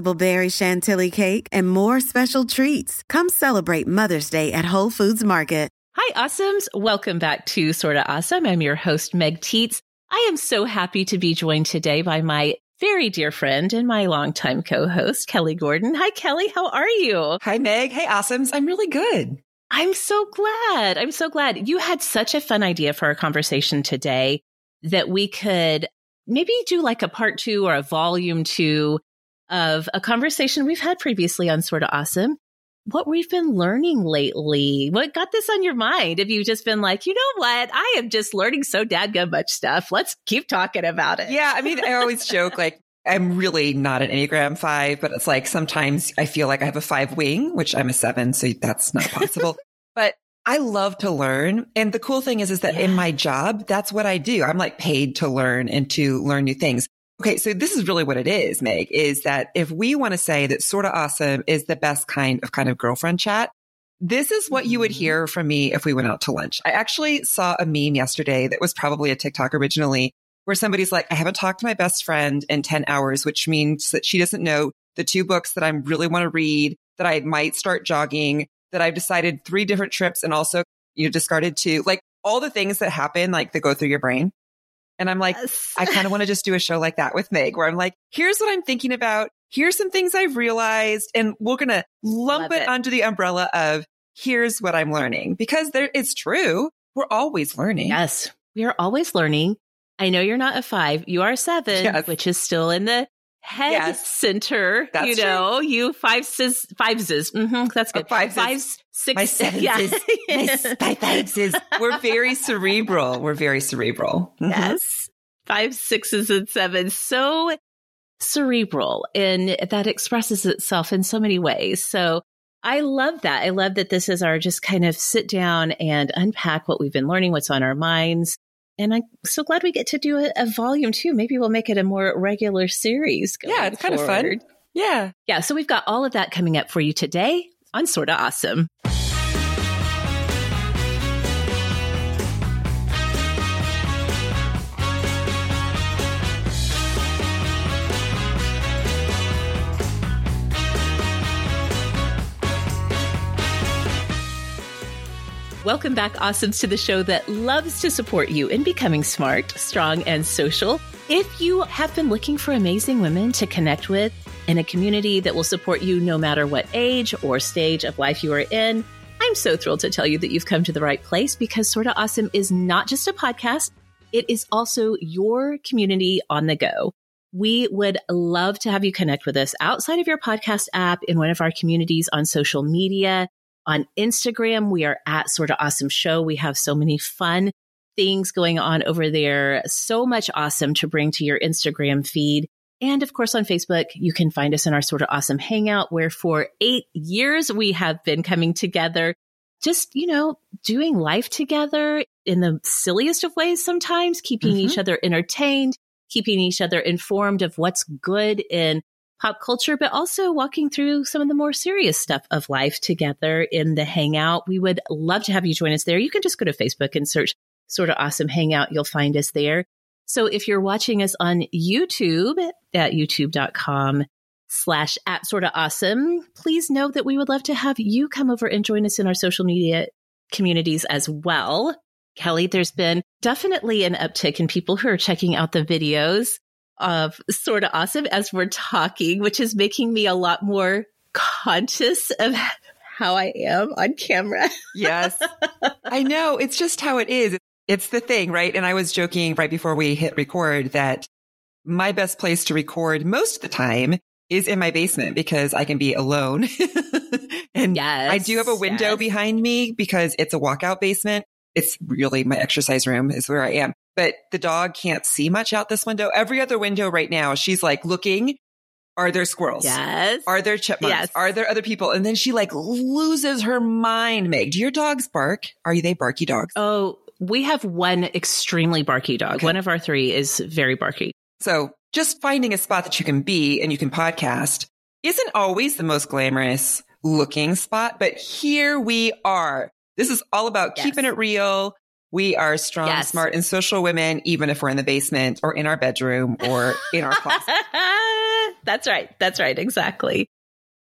berry chantilly cake, and more special treats. Come celebrate Mother's Day at Whole Foods Market. Hi, Awesomes. Welcome back to Sorta Awesome. I'm your host, Meg Tietz. I am so happy to be joined today by my very dear friend and my longtime co-host, Kelly Gordon. Hi, Kelly. How are you? Hi, Meg. Hey, Awesomes. I'm really good. I'm so glad. I'm so glad. You had such a fun idea for our conversation today that we could maybe do like a part two or a volume two of a conversation we've had previously on Sorta Awesome what we've been learning lately. What got this on your mind? Have you just been like, you know what? I am just learning so dadgum much stuff. Let's keep talking about it. Yeah. I mean, I always joke like, I'm really not an Enneagram five, but it's like sometimes I feel like I have a five wing, which I'm a seven. So that's not possible. but I love to learn. And the cool thing is, is that yeah. in my job, that's what I do. I'm like paid to learn and to learn new things. Okay. So this is really what it is, Meg, is that if we want to say that sorta awesome is the best kind of kind of girlfriend chat, this is what you would mm-hmm. hear from me if we went out to lunch. I actually saw a meme yesterday that was probably a TikTok originally where somebody's like, I haven't talked to my best friend in 10 hours, which means that she doesn't know the two books that I really want to read, that I might start jogging, that I've decided three different trips and also, you know, discarded two, like all the things that happen, like that go through your brain. And I'm like, yes. I kind of want to just do a show like that with Meg, where I'm like, here's what I'm thinking about. Here's some things I've realized. And we're going to lump it, it, under the umbrella of here's what I'm learning because there, it's true. We're always learning. Yes. We are always learning. I know you're not a five. You are a seven, yes. which is still in the head yes. center. That's you know, true. you five says fives is mm-hmm, that's good. Oh, fives, six. My sevens yeah. is my, fives is. We're very cerebral. We're very cerebral. Mm-hmm. Yes, five sixes and sevens. So cerebral, and that expresses itself in so many ways. So. I love that. I love that this is our just kind of sit down and unpack what we've been learning, what's on our minds, and I'm so glad we get to do a, a volume too. Maybe we'll make it a more regular series. Yeah, it's kind forward. of fun. Yeah. Yeah. So we've got all of that coming up for you today on Sorta Awesome. Welcome back, Awesomes, to the show that loves to support you in becoming smart, strong, and social. If you have been looking for amazing women to connect with in a community that will support you no matter what age or stage of life you are in, I'm so thrilled to tell you that you've come to the right place because Sorta Awesome is not just a podcast, it is also your community on the go. We would love to have you connect with us outside of your podcast app in one of our communities on social media. On Instagram, we are at Sorta Awesome Show. We have so many fun things going on over there. So much awesome to bring to your Instagram feed. And of course, on Facebook, you can find us in our Sorta Awesome Hangout, where for eight years we have been coming together, just, you know, doing life together in the silliest of ways sometimes, keeping mm-hmm. each other entertained, keeping each other informed of what's good in pop culture, but also walking through some of the more serious stuff of life together in the Hangout. We would love to have you join us there. You can just go to Facebook and search Sorta Awesome Hangout. You'll find us there. So if you're watching us on YouTube at youtube.com slash at sorta awesome, please know that we would love to have you come over and join us in our social media communities as well. Kelly, there's been definitely an uptick in people who are checking out the videos of Sorta Awesome as we're talking, which is making me a lot more conscious of how I am on camera. yes. I know. It's just how it is. It's the thing, right? And I was joking right before we hit record that my best place to record most of the time is in my basement because I can be alone. and yes, I do have a window yes. behind me because it's a walkout basement. It's really my exercise room is where I am, but the dog can't see much out this window. Every other window right now, she's like looking. Are there squirrels? Yes. Are there chipmunks? Yes. Are there other people? And then she like loses her mind, Meg. Do your dogs bark? Are they barky dogs? Oh, we have one extremely barky dog. Okay. One of our three is very barky. So just finding a spot that you can be and you can podcast isn't always the most glamorous looking spot, but here we are. This is all about yes. keeping it real. We are strong, yes. smart, and social women, even if we're in the basement or in our bedroom or in our closet. That's right. That's right. Exactly.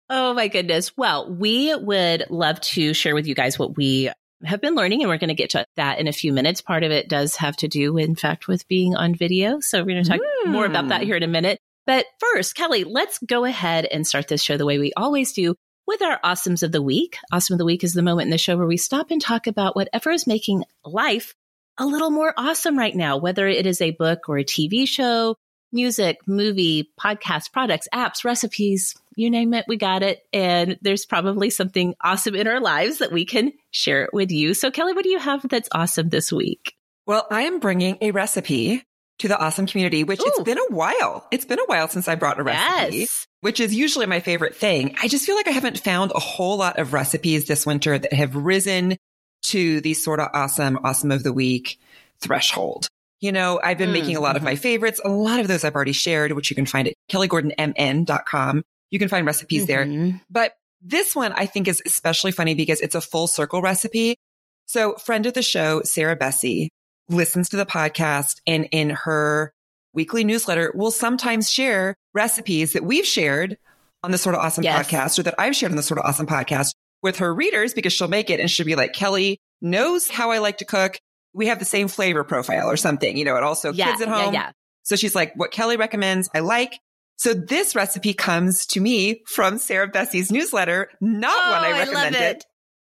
Oh my goodness. Well, we would love to share with you guys what we have been learning, and we're going to get to that in a few minutes. Part of it does have to do, in fact, with being on video. So we're going to talk mm. more about that here in a minute. But first, Kelly, let's go ahead and start this show the way we always do with our awesomes of the week. Awesome of the week is the moment in the show where we stop and talk about whatever is making life a little more awesome right now, whether it is a book or a TV show, music, movie, podcast, products, apps, recipes, you name it, we got it. And there's probably something awesome in our lives that we can share it with you. So, Kelly, what do you have that's awesome this week? Well, I am bringing a recipe to the awesome community, which Ooh. it's been a while. It's been a while since I brought a recipe, yes. which is usually my favorite thing. I just feel like I haven't found a whole lot of recipes this winter that have risen to the sort of awesome, awesome of the week threshold. You know, I've been mm, making a lot mm-hmm. of my favorites. A lot of those I've already shared, which you can find at kellygordonmn.com. You can find recipes mm-hmm. there. But this one I think is especially funny because it's a full circle recipe. So friend of the show, Sarah Bessey, listens to the podcast and in her weekly newsletter will sometimes share recipes that we've shared on the Sorta Awesome yes. podcast or that I've shared on the Sorta Awesome podcast with her readers because she'll make it and she'll be like, Kelly knows how I like to cook. We have the same flavor profile or something, you know, and also yeah, kids at home. Yeah, yeah. So she's like, what Kelly recommends, I like. So this recipe comes to me from Sarah Bessey's newsletter, not oh, one I recommended.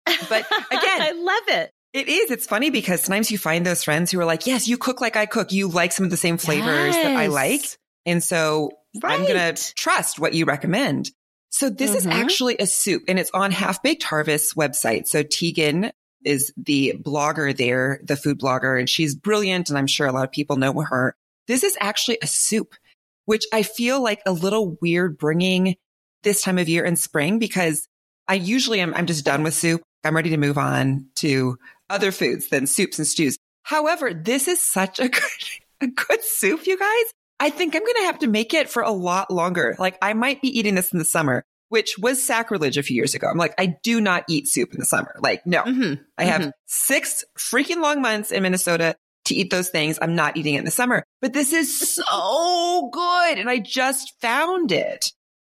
I it. But again, I love it. It is. It's funny because sometimes you find those friends who are like, yes, you cook like I cook. You like some of the same flavors yes. that I like. And so right. I'm going to trust what you recommend. So this mm-hmm. is actually a soup and it's on Half Baked Harvest's website. So Tieghan is the blogger there, the food blogger, and she's brilliant. And I'm sure a lot of people know her. This is actually a soup, which I feel like a little weird bringing this time of year in spring because I usually am, I'm just done with soup. I'm ready to move on to other foods than soups and stews. However, this is such a good, a good soup, you guys. I think I'm going to have to make it for a lot longer. Like I might be eating this in the summer, which was sacrilege a few years ago. I'm like, I do not eat soup in the summer. Like, no, mm-hmm. I have mm-hmm. six freaking long months in Minnesota to eat those things. I'm not eating it in the summer, but this is so good. And I just found it.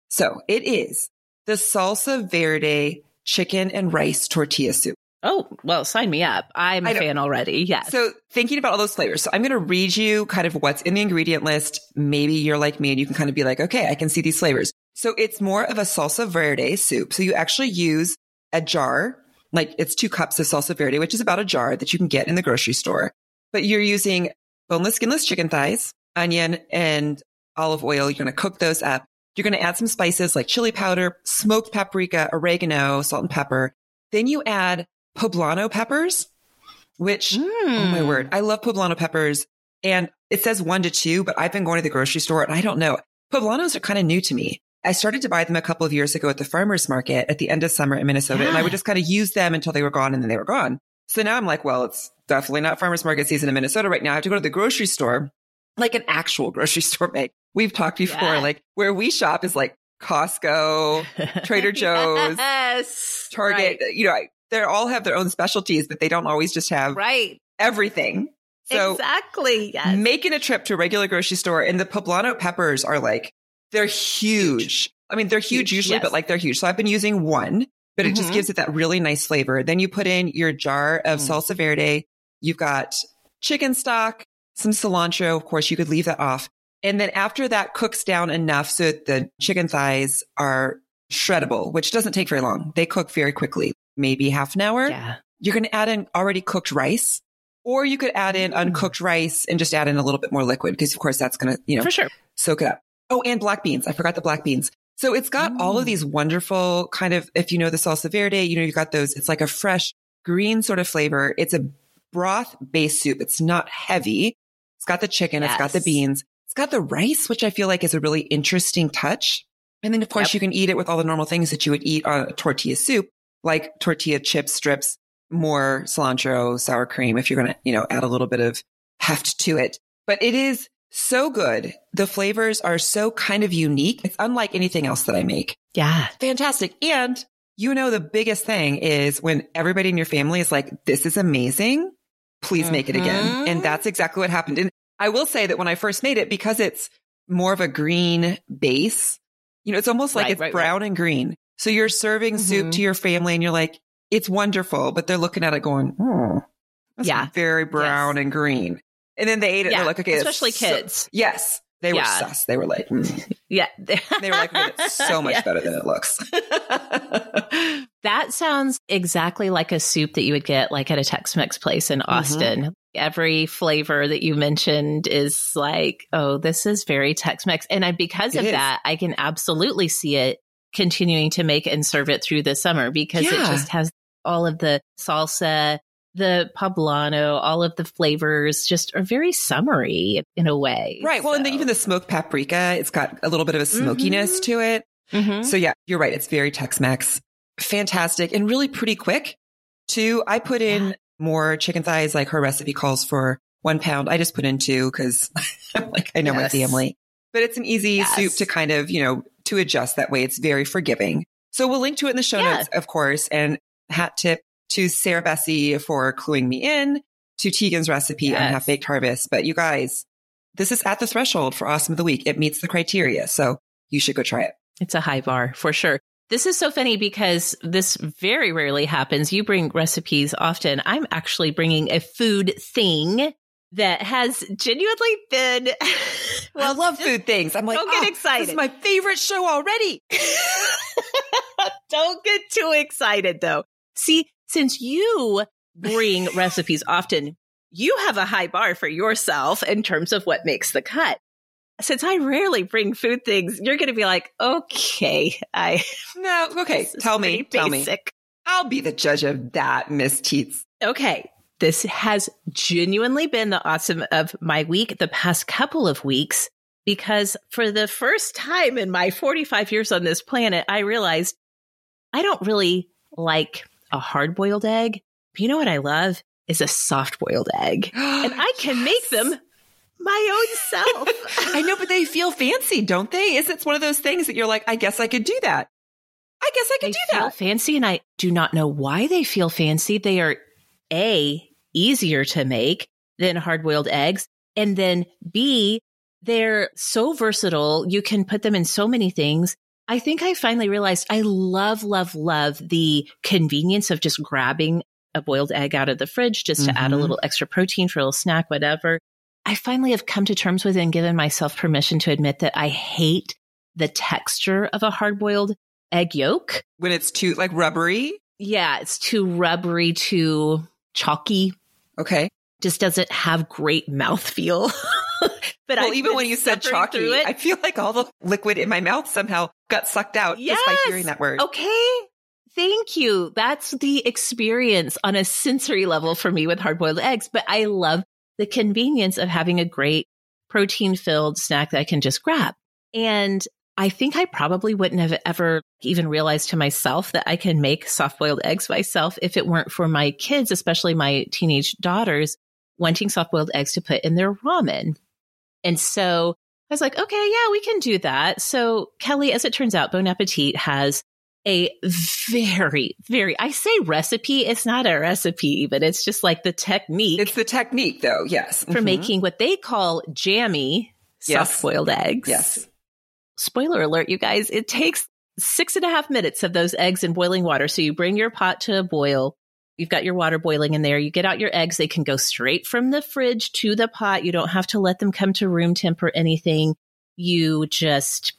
So it is the salsa verde chicken and rice tortilla soup. Oh, well, sign me up. I'm a fan already. Yes. So thinking about all those flavors. So I'm going to read you kind of what's in the ingredient list. Maybe you're like me and you can kind of be like, okay, I can see these flavors. So it's more of a salsa verde soup. So you actually use a jar, like it's two cups of salsa verde, which is about a jar that you can get in the grocery store. But you're using boneless, skinless chicken thighs, onion, and olive oil. You're going to cook those up. You're going to add some spices like chili powder, smoked paprika, oregano, salt and pepper. Then you add poblano peppers, which, mm. oh my word, hmm. I love poblano peppers. And it says one to two, but I've been going to the grocery store and I don't know. Poblanos are kind of new to me. I started to buy them a couple of years ago at the farmer's market at the end of summer in Minnesota, yeah. and I would just kind of use them until they were gone and then they were gone. So now I'm like, well, it's definitely not farmer's market season in Minnesota right now. I have to go to the grocery store, like an actual grocery store, Meg. We've talked before, yeah. like where we shop is like Costco, Trader Joe's, yes, Target. Right. You know, they all have their own specialties, but they don't always just have right everything. So exactly, yes. making a trip to a regular grocery store and the poblano peppers are like they're huge. huge. I mean, they're huge, huge usually, yes. but like they're huge. So I've been using one, but mm-hmm. it just mm-hmm. gives it that really nice flavor. Then you put in your jar of mm. salsa verde. You've got chicken stock, some cilantro. Of course, you could leave that off. And then after that cooks down enough so that the chicken thighs are shreddable, which doesn't take very long. They cook very quickly, maybe half an hour. Yeah. You're going to add in already cooked rice, or you could add in Mm. uncooked rice and just add in a little bit more liquid because, of course, that's going to, you know, For sure. soak it up. Oh, and black beans. I forgot the black beans. So it's got all of Mm. these wonderful kind of, if you know the salsa verde, you know, you've got those, it's like a fresh green sort of flavor. It's a broth based soup. It's not heavy. It's got the chicken. It's got the beans. It's got the rice, which I feel like is a really interesting touch. And then of course Yep. you can eat it with all the normal things that you would eat on a tortilla soup, like tortilla chip strips, more cilantro, sour cream, if you're going to, you know, add a little bit of heft to it. But it is so good. The flavors are so kind of unique. It's unlike anything else that I make. Yeah. Fantastic. And you know, the biggest thing is when everybody in your family is like, this is amazing. Please make it again. Mhm. And that's exactly what happened. And I will say that when I first made it, because it's more of a green base, you know, it's almost like Right, it's right, brown and green. So you're serving soup Mhm. to your family and you're like, it's wonderful, but they're looking at it going, oh, that's Yeah. very brown and green. And then they ate it. and Yeah. they're like, okay, Especially so- kids. yes. They were Yeah. sus. They were like, mm. Yeah. they were like, it's so much Yeah. better than it looks. That sounds exactly like a soup that you would get like at a Tex-Mex place in Mm-hmm. Austin. Every flavor that you mentioned is like, oh, this is very Tex-Mex. And I, because It of is. that, I can absolutely see it continuing to make and serve it through the summer because it just has all of the salsa, the poblano, all of the flavors just are very summery in a way. Right. Well, and the, even the smoked paprika, it's got a little bit of a smokiness Mhm. to it. Mhm. So yeah, you're right. It's very Tex-Mex. Fantastic and really pretty quick too. I put in Yeah. more chicken thighs like her recipe calls for one pound. I just put in two because I'm like, I know Yes. my family, but it's an easy Yes. soup to kind of, you know, to adjust that way. It's very forgiving. So we'll link to it in the show Yeah. notes, of course, and hat tip to Sarah Bessey for cluing me in to Tieghan's recipe on Half Baked Harvest. But you guys, this is at the threshold for awesome of the week. It meets the criteria. So you should go try it. It's a high bar for sure. This is so funny because this very rarely happens. You bring recipes often. I'm actually bringing a food thing that has genuinely been. I love food things. I'm like, don't get "Oh, excited." This is my favorite show already. don't get too excited though. See, since you bring recipes often, you have a high bar for yourself in terms of what makes the cut. Since I rarely bring food things, you're going to be like, okay, I No, okay. Tell me. Tell me. I'll be the judge of that, Miss Tietz. Okay. This has genuinely been the awesome of my week the past couple of weeks because for the first time in my 45 years on this planet, I realized I don't really like a hard boiled egg. But you know what I love is a soft boiled egg. And I can make them my own self. I know, but they feel fancy, don't they? Is it's one of those things that you're like, I guess I could do that. I guess I could they do feel that. fancy and I do not know why they feel fancy. They are A, easier to make than hard boiled eggs. And then B, they're so versatile. You can put them in so many things. I think I finally realized I love, love, love the convenience of just grabbing a boiled egg out of the fridge just to add a Mhm. little extra protein for a little snack, whatever. I finally have come to terms with and given myself permission to admit that I hate the texture of a hard boiled egg yolk. When it's too like rubbery. Yeah, it's too rubbery, too chalky. Okay. Just doesn't have great mouthfeel. but well, even when you said chalky. I feel like all the liquid in my mouth somehow got sucked out just by hearing that word. Okay. Thank you. That's the experience on a sensory level for me with hard boiled eggs. But I love the convenience of having a great protein filled snack that I can just grab. And I think I probably wouldn't have ever even realized to myself that I can make soft boiled eggs myself if it weren't for my kids, especially my teenage daughters wanting soft boiled eggs to put in their ramen. And so I was like, okay, yeah, we can do that. So Kelly, as it turns out, Bon Appetit has a very, very, I say recipe. It's not a recipe, but it's just like the technique It's the technique though. Yes. for Mhm. making what they call jammy Yes. soft boiled eggs. Yes. Spoiler alert, you guys, it takes six and a half minutes of those eggs in boiling water. So you bring your pot to a boil. You've got your water boiling in there. You get out your eggs. They can go straight from the fridge to the pot. You don't have to let them come to room temp or anything. You just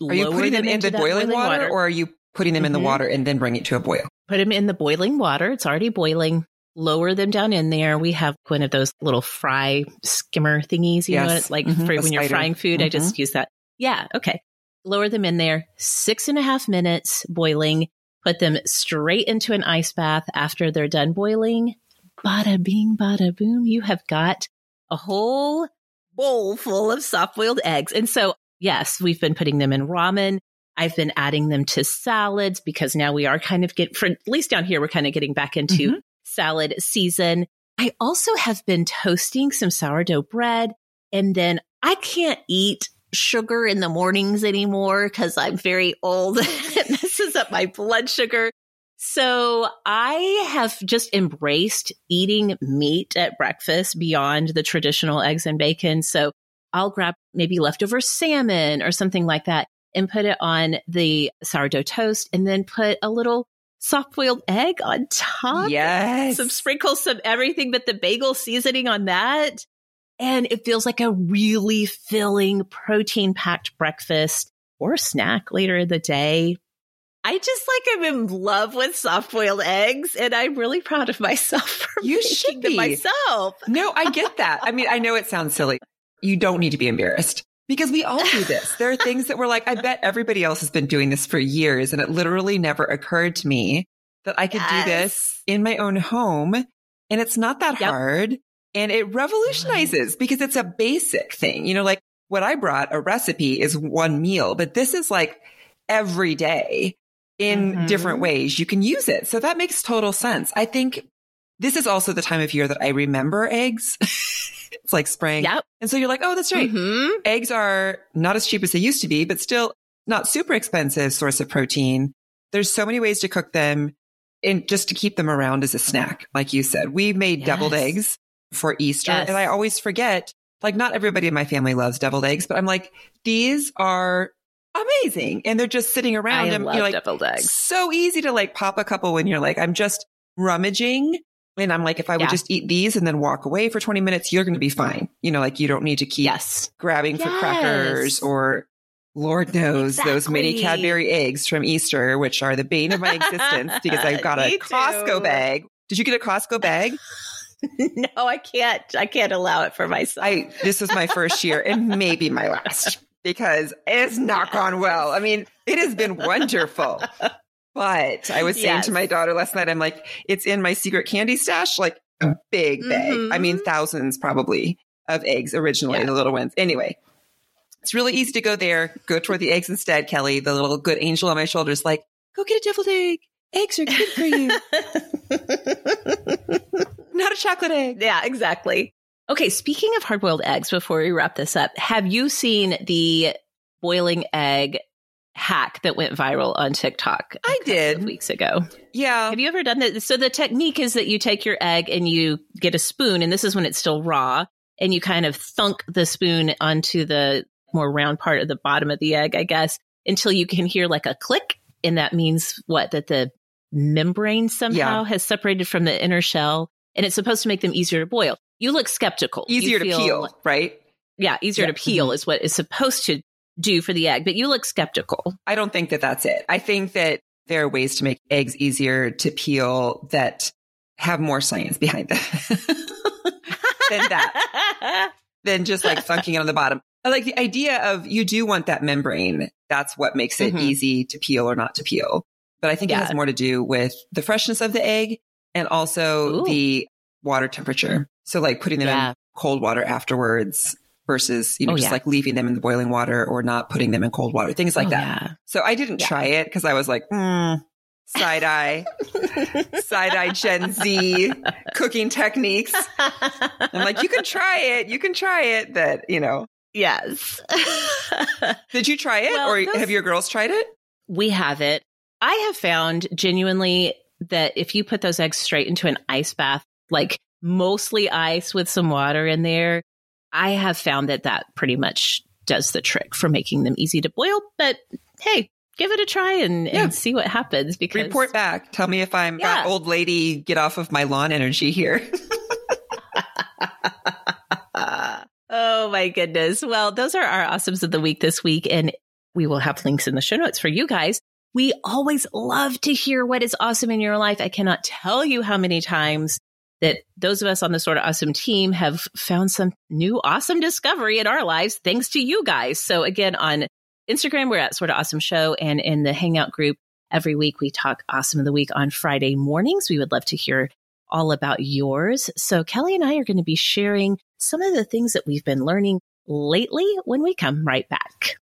Are you putting them, into the boiling, boiling water, water, or are you putting them mm-hmm. in the mm-hmm. water and then bring it to a boil? Put them in the boiling water. It's already boiling. Lower them down in there. We have one of those little fry skimmer thingies, you yes. know, it's like mm-hmm. for when you're frying food. I just mm-hmm. use that. Yeah. Okay. Lower them in there. Six and a half minutes boiling. Put them straight into an ice bath after they're done boiling. Bada bing, bada boom. You have got a whole bowl full of soft boiled eggs. And so, yes, we've been putting them in ramen. I've been adding them to salads because now we are kind of get for at least down here, we're kind of getting back into mm-hmm. salad season. I also have been toasting some sourdough bread and then I can't eat sugar in the mornings anymore because I'm very old. And it messes up my blood sugar. So I have just embraced eating meat at breakfast beyond the traditional eggs and bacon. So I'll grab maybe leftover salmon or something like that and put it on the sourdough toast and then put a little soft boiled egg on top. Yes. Some sprinkles, some everything but the bagel seasoning on that. And it feels like a really filling protein packed breakfast or snack later in the day. I just like I'm in love with soft boiled eggs and I'm really proud of myself for you should be. myself. No, I get that. I mean, I know it sounds silly. You don't need to be embarrassed because we all do this. There are things that we're like, I bet everybody else has been doing this for years. And it literally never occurred to me that I could yes. do this in my own home. And it's not that yep. hard. And it revolutionizes because it's a basic thing. You know, like what I brought, a recipe is one meal, but this is like every day in mm-hmm. different ways you can use it. So that makes total sense. I think this is also the time of year that I remember eggs. it's like spring. Yep. And so you're like, oh, that's right. Mm-hmm. Eggs are not as cheap as they used to be, but still not super expensive source of protein. There's so many ways to cook them and just to keep them around as a snack. Like you said, we made yes. deviled eggs for Easter yes. and I always forget, like not everybody in my family loves deviled eggs, but I'm like, these are amazing. And they're just sitting around. I and love you're like, deviled eggs. So easy to like pop a couple when you're like, I'm just rummaging. And I'm like, if I would yeah. just eat these and then walk away for 20 minutes, you're going to be fine. You know, like you don't need to keep yes. grabbing yes. for crackers or Lord knows exactly. those mini Cadbury eggs from Easter, which are the bane of my existence because I've got a Costco bag. Did you get a Costco bag? no, I can't. I can't allow it for myself. I, this is my first year and maybe my last because it's not gone well. I mean, it has been wonderful. But I was saying yes. to my daughter last night, I'm like, it's in my secret candy stash, like a big bag. Mm-hmm. I mean, mm-hmm. thousands probably of eggs originally, yeah. the little ones. Anyway, it's really easy to go there, go toward the eggs instead, Kelly. The little good angel on my shoulder is like, go get a deviled egg. Eggs are good for you. Not a chocolate egg. Yeah, exactly. Okay, speaking of hard boiled eggs, before we wrap this up, have you seen the boiling egg hack that went viral on TikTok? I did weeks ago. Yeah. Have you ever done that? So the technique is that you take your egg and you get a spoon, and this is when it's still raw, and you kind of thunk the spoon onto the more round part of the bottom of the egg, I guess, until you can hear like a click. And that means what? That the membrane somehow yeah. has separated from the inner shell and it's supposed to make them easier to boil. You look skeptical. Easier feel, to peel, right? Yeah, easier yeah. to peel mm-hmm. is what is supposed to do for the egg, but you look skeptical. I don't think that that's it. I think that there are ways to make eggs easier to peel that have more science behind them than that, than just like thunking it on the bottom. I like the idea of you do want that membrane. That's what makes it mm-hmm. easy to peel or not to peel. But I think yeah. it has more to do with the freshness of the egg and also Ooh. the water temperature. So like putting them yeah. in cold water afterwards versus, you know, oh, just yeah. like leaving them in the boiling water or not putting them in cold water, things like oh, that. Yeah. So I didn't try it because I was like, mm, side eye, side eye Gen Z cooking techniques. I'm like, you can try it. You can try it. That, you know. Yes. Did you try it well, or those, have your girls tried it? We have it. I have found genuinely that if you put those eggs straight into an ice bath, like mostly ice with some water in there, I have found that that pretty much does the trick for making them easy to boil. But hey, give it a try and, yeah. and see what happens. Because report back. Tell me if I'm yeah. old lady. Get off of my lawn energy here. oh my goodness. Well, those are our awesomes of the week this week. And we will have links in the show notes for you guys. We always love to hear what is awesome in your life. I cannot tell you how many times that those of us on the Sorta Awesome team have found some new awesome discovery in our lives thanks to you guys. So again, on Instagram, we're at Sorta Awesome show and in the hangout group every week, we talk awesome of the week on Friday mornings. We would love to hear all about yours. So Kelly and I are going to be sharing some of the things that we've been learning lately when we come right back.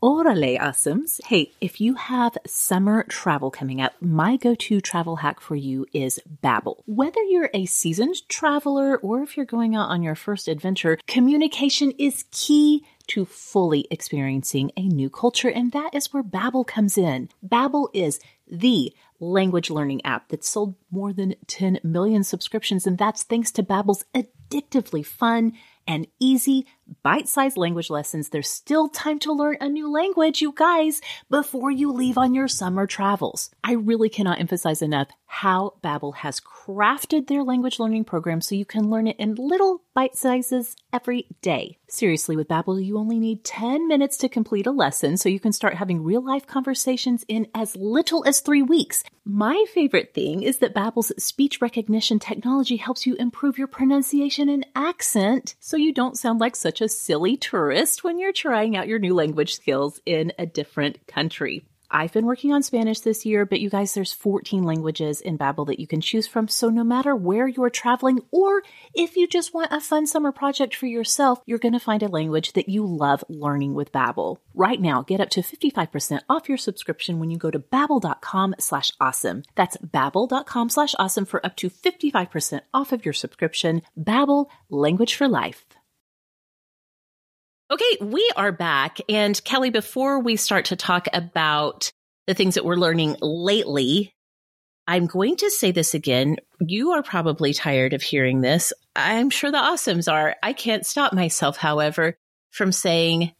Orale, awesomes. Hey, if you have summer travel coming up, my go-to travel hack for you is Babbel. Whether you're a seasoned traveler or if you're going out on your first adventure, communication is key to fully experiencing a new culture, and that is where Babbel comes in. Babbel is the language learning app that sold more than 10 million subscriptions, and that's thanks to Babbel's addictively fun and easy bite-sized language lessons. There's still time to learn a new language, you guys, before you leave on your summer travels. I really cannot emphasize enough how Babbel has crafted their language learning program so you can learn it in little bite sizes every day. Seriously, with Babbel, you only need 10 minutes to complete a lesson so you can start having real-life conversations in as little as 3 weeks. My favorite thing is that Babbel's speech recognition technology helps you improve your pronunciation and accent so you don't sound like such a silly tourist when you're trying out your new language skills in a different country. I've been working on Spanish this year, but you guys, there's 14 languages in Babbel that you can choose from. So no matter where you're traveling, or if you just want a fun summer project for yourself, you're going to find a language that you love learning with Babbel. Right now, get up to 55% off your subscription when you go to babbel.com slash awesome. That's babbel.com slash awesome for up to 55% off of your subscription. Babbel, language for life. Okay, we are back. And Kelly, before we start to talk about the things that we're learning lately, I'm going to say this again. You are probably tired of hearing this. I'm sure the awesomes are. I can't stop myself, however, from saying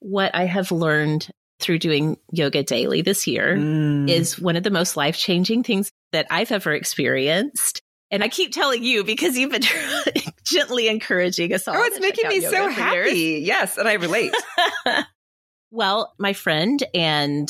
what I have learned through doing yoga daily this year mm. is one of the most life changing things that I've ever experienced. And I keep telling you because you've been gently encouraging us all. Oh, it's making me so happy. Yes. And I relate. well, my friend and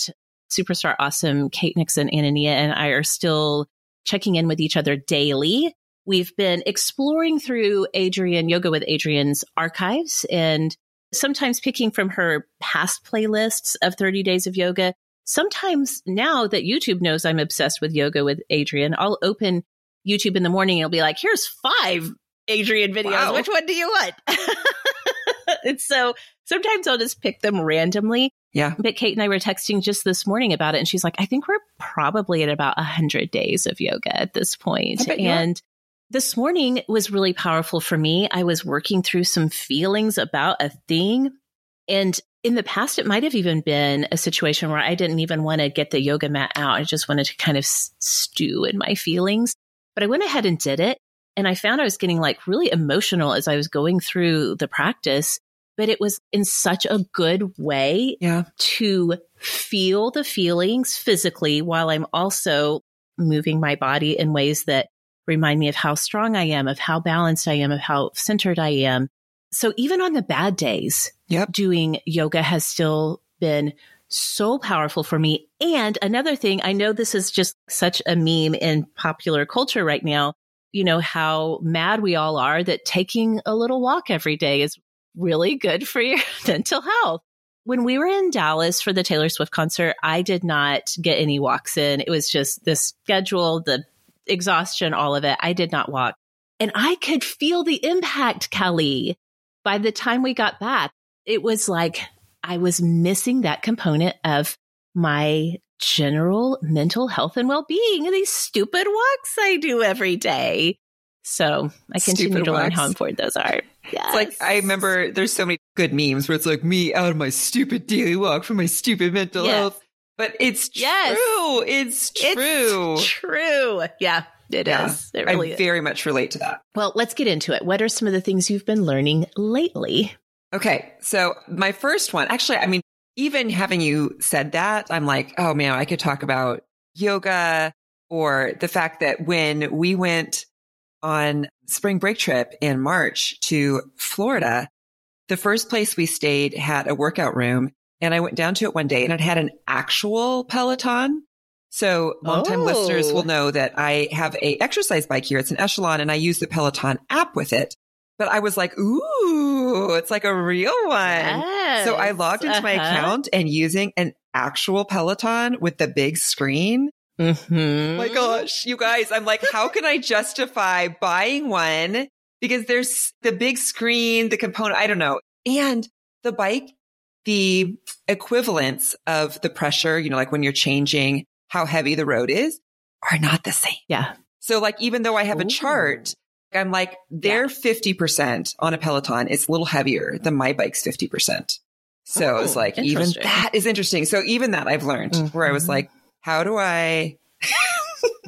superstar awesome Kate Nixon, Anania, and I are still checking in with each other daily. We've been exploring through Adriene Yoga with Adriene's archives and sometimes picking from her past playlists of 30 days of yoga. Sometimes now that YouTube knows I'm obsessed with yoga with Adriene, I'll open YouTube in the morning it'll be like, here's five Adriene videos. Wow. Which one do you want? and so sometimes I'll just pick them randomly. Yeah. But Kate and I were texting just this morning about it. And she's like, I think we're probably at about 100 days of yoga at this point. And this morning was really powerful for me. I was working through some feelings about a thing. And in the past, it might have even been a situation where I didn't even want to get the yoga mat out. I just wanted to kind of stew in my feelings. But I went ahead and did it. And I found I was getting like really emotional as I was going through the practice, but it was in such a good way yeah. to feel the feelings physically while I'm also moving my body in ways that remind me of how strong I am, of how balanced I am, of how centered I am. So even on the bad days, yep. doing yoga has still been so powerful for me. And another thing, I know this is just such a meme in popular culture right now. You know, how mad we all are that taking a little walk every day is really good for your mental health. When we were in Dallas for the Taylor Swift concert, I did not get any walks in. It was just the schedule, the exhaustion, all of it. I did not walk. And I could feel the impact, Kelly. By the time we got back, it was like I was missing that component of my general mental health and well-being these stupid walks I do every day. So I continue stupid to walks. learn how important those are. Yes. It's like I remember there's so many good memes where it's like me out of my stupid daily walk for my stupid mental yes. health. But it's yes. true. It's true. It's true. Yeah, it yeah, is. It really I is. very much relate to that. Well, let's get into it. What are some of the things you've been learning lately? Okay. So my first one, actually, I mean, even having you said that, I'm like, oh man, I could talk about yoga or the fact that when we went on spring break trip in March to Florida, the first place we stayed had a workout room and I went down to it one day and it had an actual Peloton. So longtime Oh. listeners will oh. know that I have a exercise bike here. It's an Echelon and I use the Peloton app with it. But I was like, ooh, it's like a real one. So I logged into my Uh-huh. account and using an actual Peloton with the big screen. Mhm. My gosh, you guys, I'm like, how can I justify buying one? Because there's the big screen, the component, I don't know. And the bike, the equivalents of the pressure, you know, like when you're changing how heavy the road is, are not the same. Yeah. So like, even though I have a chart, I'm like, they're 50% on a Peloton. It's a little heavier than my bike's 50%. So it's Oh, like, even that is interesting. So even that I've learned where I was Mhm. like, how do I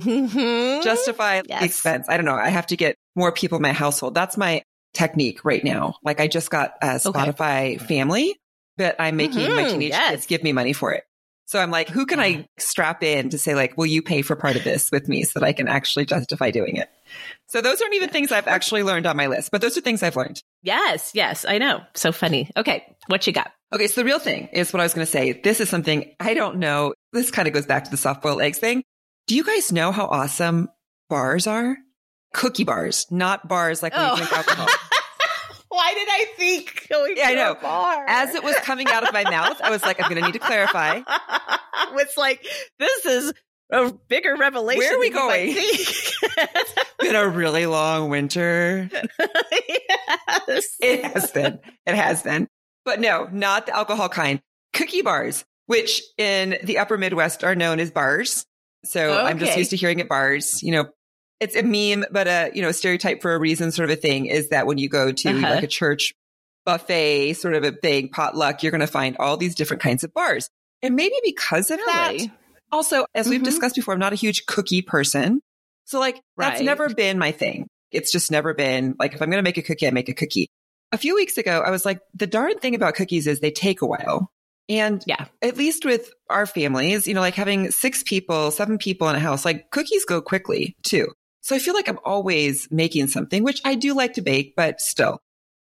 Mhm. justify Yes. the expense? I don't know. I have to get more people in my household. That's my technique right now. Like I just got a Spotify family, but I'm making my Mhm, teenage yes. kids give me money for it. So I'm like, who can I mm-hmm. strap in to say like, will you pay for part of this with me so that I can actually justify doing it? So those aren't even things I've actually learned on my list, but those are things I've learned. yes. Yes. I know. So funny. Okay. What you got? Okay. So the real thing is what I was going to say. This is something I don't know. This kind of goes back to the soft boiled eggs thing. Do you guys know how awesome bars are? Cookie bars, not bars like when Oh. you drink alcohol. Why did I think going Yeah, I to a know. bar? As it was coming out of my mouth, I was like, I'm going to need to clarify. it's like this is a bigger revelation. Where are we than you might going? Been a really long winter. yes. It has been. It has been. But no, not the alcohol kind. Cookie bars, which in the upper Midwest are known as bars. So I'm just used to hearing it bars. You know, it's a meme, but a, you know, stereotype for a reason sort of a thing is that when you go to Uh-huh. like a church buffet sort of a thing, potluck, you're going to find all these different kinds of bars. And maybe because of that, also, as we've Mhm. discussed before, I'm not a huge cookie person. So like that's never been my thing. It's just never been like if I'm going to make a cookie, I make a cookie. A few weeks ago, I was like, the darn thing about cookies is they take a while. And Yeah. at least with our families, you know, like having six people, seven people in a house, like cookies go quickly too. So I feel like I'm always making something, which I do like to bake, but still.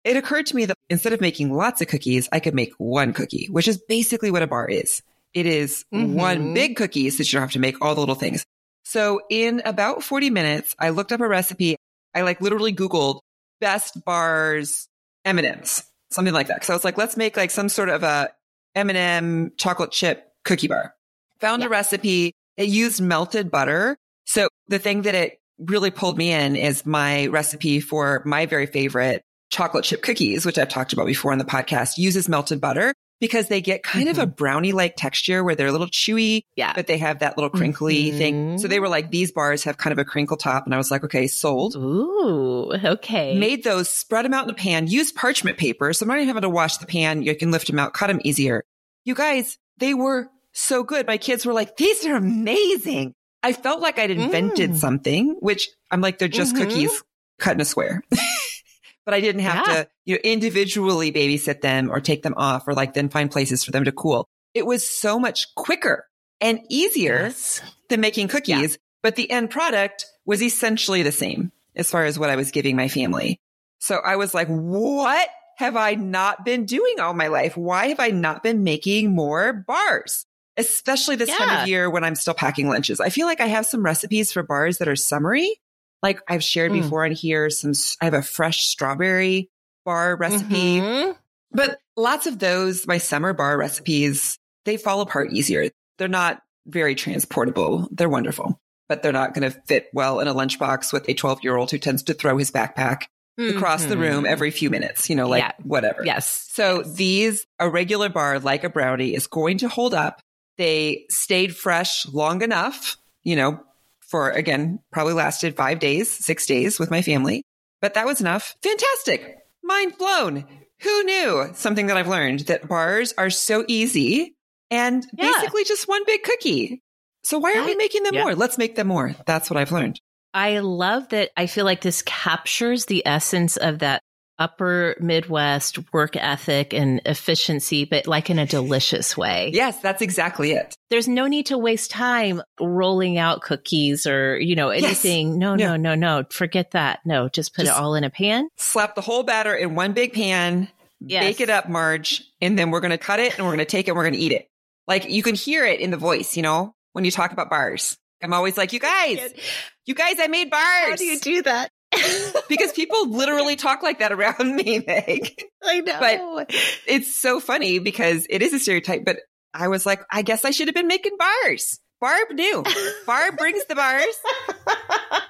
It occurred to me that instead of making lots of cookies, I could make one cookie, which is basically what a bar is. It is one Mhm. big cookie so that you don't have to make all the little things. So in about 40 minutes, I looked up a recipe. I like literally Googled best bars M&Ms, something like that. So I was like, let's make like some sort of a M&M chocolate chip cookie bar. Found a recipe. It used melted butter. So the thing that it really pulled me in is my recipe for my very favorite chocolate chip cookies, which I've talked about before on the podcast, uses melted butter because they get kind of a brownie like texture where they're a little chewy, Yeah. but they have that little crinkly thing. Mhm. So they were like, these bars have kind of a crinkle top. And I was like, okay, sold. Ooh. Okay. Made those, spread them out in a pan, use parchment paper. So I'm not even having to wash the pan. You can lift them out, cut them easier. You guys, they were so good. My kids were like, these are amazing. I felt like I'd invented Mm. something, which I'm like, they're just Mhm. cookies cut in a square. but I didn't have Yeah. to, you know, individually babysit them or take them off or like then find places for them to cool. It was so much quicker and easier Yes. than making cookies, but the end product was essentially the same as far as what I was giving my family. So I was like, what have I not been doing all my life? Why have I not been making more bars? Especially this time of year when I'm still packing lunches. I feel like I have some recipes for bars that are summery. Like I've shared Mm. before on here, some, I have a fresh strawberry bar recipe. Mhm. But lots of those, my summer bar recipes, they fall apart easier. They're not very transportable. They're wonderful, but they're not going to fit well in a lunchbox with a 12 year old who tends to throw his backpack across the room Mhm. every few minutes, you know, like Yeah. whatever. Yes. So Yes. these, a regular bar like a brownie is going to hold up. They stayed fresh long enough, you know, for again, probably lasted five days, six days with my family, but that was enough. Fantastic. Mind blown. Who knew something that I've learned that bars are so easy and Yeah. basically just one big cookie. So why aren't we making them yeah. more? Let's make them more. That's what I've learned. I love that. I feel like this captures the essence of that upper Midwest work ethic and efficiency, but like in a delicious way. Yes, that's exactly it. There's no need to waste time rolling out cookies or, you know, Yes. anything. No, no, no, no. Forget that. No, just put Just- it all in a pan. slap the whole batter in one big pan, Yes. bake it up, Marge, and then we're going to cut it and we're going to take it and we're going to eat it. Like you can hear it in the voice, you know, when you talk about bars. I'm always like, you guys, you guys, I made bars. How do you do that? Because people literally talk like that around me, Meg. I know. But it's so funny because it is a stereotype, but I was like, I guess I should have been making bars. Barb knew. Barb brings the bars.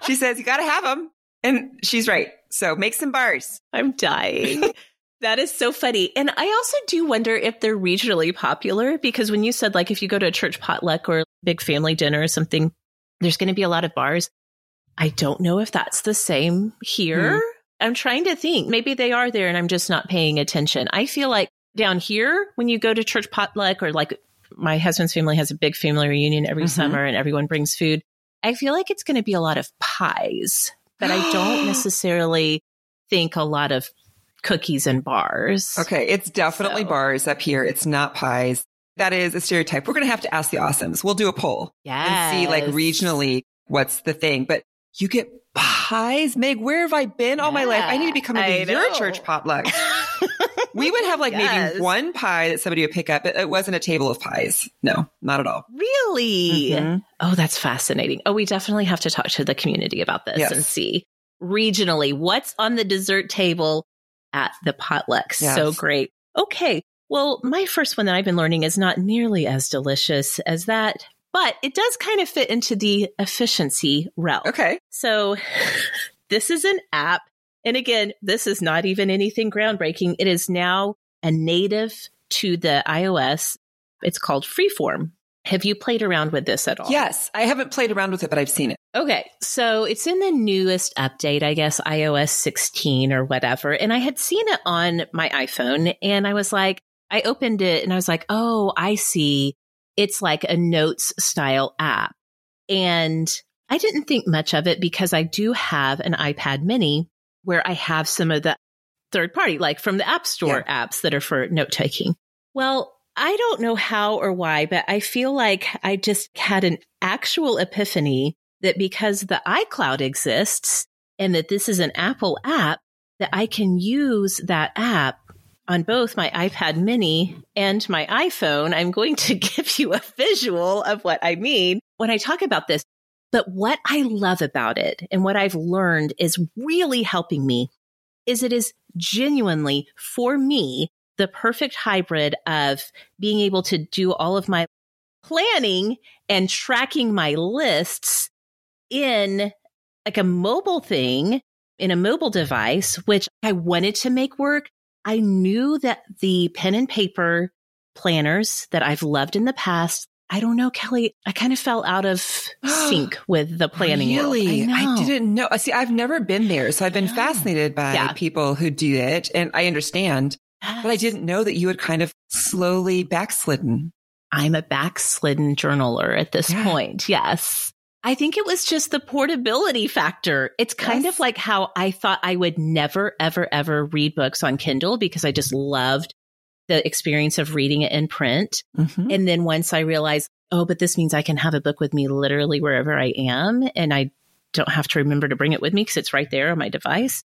She says, you got to have them. And she's right. So make some bars. I'm dying. that is so funny. And I also do wonder if they're regionally popular because when you said, like, if you go to a church potluck or big family dinner or something, there's going to be a lot of bars. I don't know if that's the same here. Hmm. I'm trying to think. Maybe they are there and I'm just not paying attention. I feel like down here, when you go to church potluck or like my husband's family has a big family reunion every Mhm. summer and everyone brings food, I feel like it's going to be a lot of pies, but I don't necessarily think a lot of cookies and bars. Okay. It's definitely So- bars up here. It's not pies. That is a stereotype. We're going to have to ask the awesomes. We'll do a poll and see like regionally what's the thing. But you get pies, Meg. Where have I been all my life? I need to be coming I to your church potluck. we would have like Yes. maybe one pie that somebody would pick up. It, it wasn't a table of pies. No, not at all. Really? Mhm. Oh, that's fascinating. Oh, we definitely have to talk to the community about this Yes. and see regionally what's on the dessert table at the potluck. Yes. So great. Okay. Well, my first one that I've been learning is not nearly as delicious as that, but it does kind of fit into the efficiency realm. Okay. So this is an app. And again, this is not even anything groundbreaking. It is now a native to the iOS. It's called Freeform. Have you played around with this at all? Yes. I haven't played around with it, but I've seen it. Okay. So it's in the newest update, I guess, iOS 16 or whatever. And I had seen it on my iPhone and I was like, I opened it and I was like, oh, I see. It's like a notes style app. And I didn't think much of it because I do have an iPad mini where I have some of the third party, like from the App Store apps that are for note taking. Well, I don't know how or why, but I feel like I just had an actual epiphany that because the iCloud exists and that this is an Apple app, that I can use that app on both my iPad mini and my iPhone. I'm going to give you a visual of what I mean when I talk about this. But what I love about it and what I've learned is really helping me is it is genuinely for me the perfect hybrid of being able to do all of my planning and tracking my lists in like a mobile thing in a mobile device, which I wanted to make work. I knew that the pen and paper planners that I've loved in the past, I don't know, Kelly, I kind of fell out of sync with the planning. Really? I, know. didn't know. Uh, see, I've never been there. So I've been fascinated by Yeah. people who do it and I understand, but I didn't know that you had kind of slowly backslidden. I'm a backslidden journaler at this Yeah. point. Yes. I think it was just the portability factor. It's kind Yes. of like how I thought I would never, ever, ever read books on Kindle because I just loved the experience of reading it in print. Mhm. And then once I realized, oh, but this means I can have a book with me literally wherever I am. And I don't have to remember to bring it with me because it's right there on my device.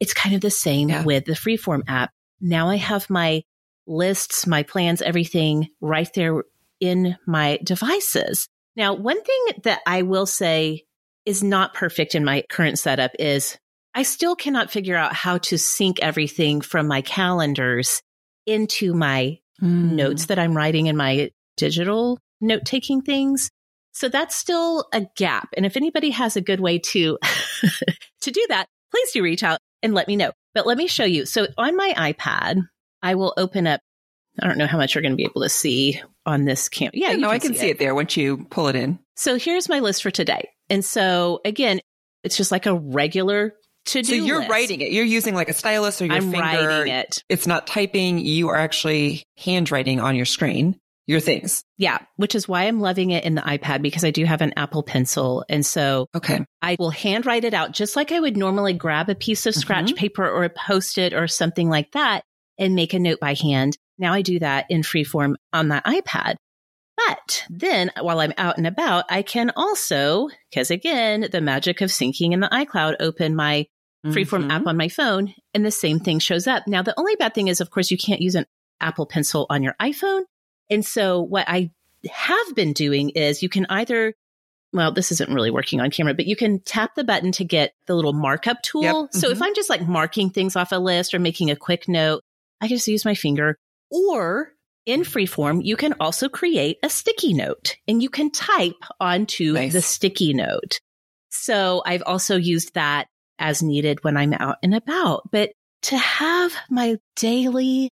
It's kind of the same Yeah. with the Freeform app. Now I have my lists, my plans, everything right there in my devices. Now, one thing that I will say is not perfect in my current setup is I still cannot figure out how to sync everything from my calendars into my Mm. notes that I'm writing in my digital note taking things. So that's still a gap. And if anybody has a good way to to do that, please do reach out and let me know. But let me show you. So on my iPad, I will open up I don't know how much you're going to be able to see on this camera. Yeah, Yeah, no, I can see it. there once you pull it in. So here's my list for today. And so again, it's just like a regular to do So you're list. writing it. You're using like a stylus or your I'm finger. writing it. It's not typing. You are actually handwriting on your screen your things. Yeah, which is why I'm loving it in the iPad because I do have an Apple Pencil. And so Okay. I will handwrite it out just like I would normally grab a piece of scratch Mhm. paper or a post it or something like that and make a note by hand. Now I do that in freeform on the iPad. But then while I'm out and about, I can also, because again, the magic of syncing in the iCloud, open my Freeform Mhm. app on my phone and the same thing shows up. Now, the only bad thing is, of course, you can't use an Apple Pencil on your iPhone. And so what I have been doing is you can either, well, this isn't really working on camera, but you can tap the button to get the little markup tool. Yep. So if Mhm. I'm just like marking things off a list or making a quick note, I can just use my finger. Or in mm-hmm. Freeform, you can also create a sticky note and you can type onto Nice. the sticky note. So I've also used that as needed when I'm out and about. But to have my daily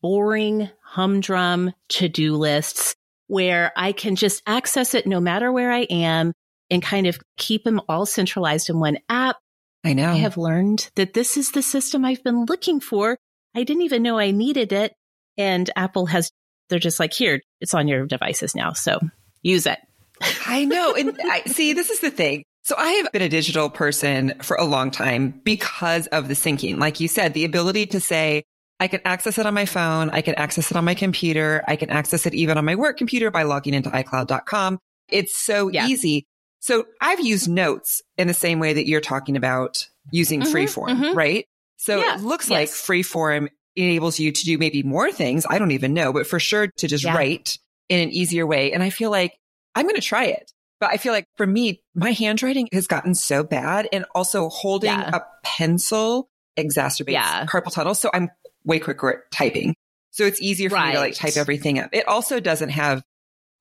boring humdrum to do lists where I can just access it no matter where I am and kind of keep them all centralized in one app. I know. I have learned that this is the system I've been looking for. I didn't even know I needed it. And Apple has, they're just like, here, it's on your devices now. So use it. I know. And I see, this is the thing. So I have been a digital person for a long time because of the syncing. Like you said, the ability to say, I can access it on my phone. I can access it on my computer. I can access it even on my work computer by logging into iCloud.com. It's so Yeah. easy. So I've used notes in the same way that you're talking about using Mhm, freeform, mhm. right? So Yeah, it looks yes. like freeform enables you to do maybe more things. I don't even know, but for sure to just Yeah. write in an easier way. And I feel like I'm going to try it. But I feel like for me, my handwriting has gotten so bad and also holding Yeah. a pencil exacerbates Yeah. carpal tunnel. So I'm way quicker at typing. So it's easier for me to like type everything up. It also doesn't have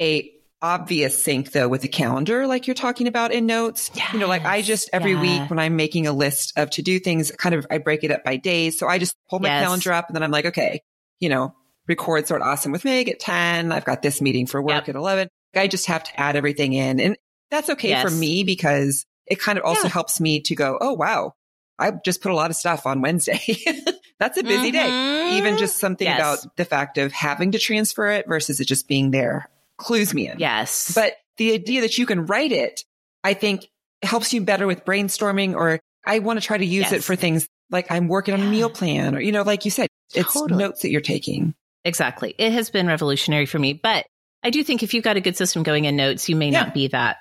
a obvious sync though with the calendar, like you're talking about in notes. You know, like I just every Yeah. week when I'm making a list of to do things, kind of I break it up by days. So I just pull my Yes. calendar up and then I'm like, okay, you know, record Sorta Awesome with Meg at 10. I've got this meeting for work Yep. at 11. I just have to add everything in. And that's okay for me because it kind of also Yeah. helps me to go, oh, wow, I just put a lot of stuff on Wednesday. that's a busy day. Mhm. Even just something Yes. about the fact of having to transfer it versus it just being there clues me in. Yes. But the idea that you can write it, I think helps you better with brainstorming or I want to try to use it for things like I'm working on a meal plan or, you know, like you said, it's Totally. notes that you're taking. Exactly. It has been revolutionary for me. But I do think if you've got a good system going in notes, you may Yeah. not be that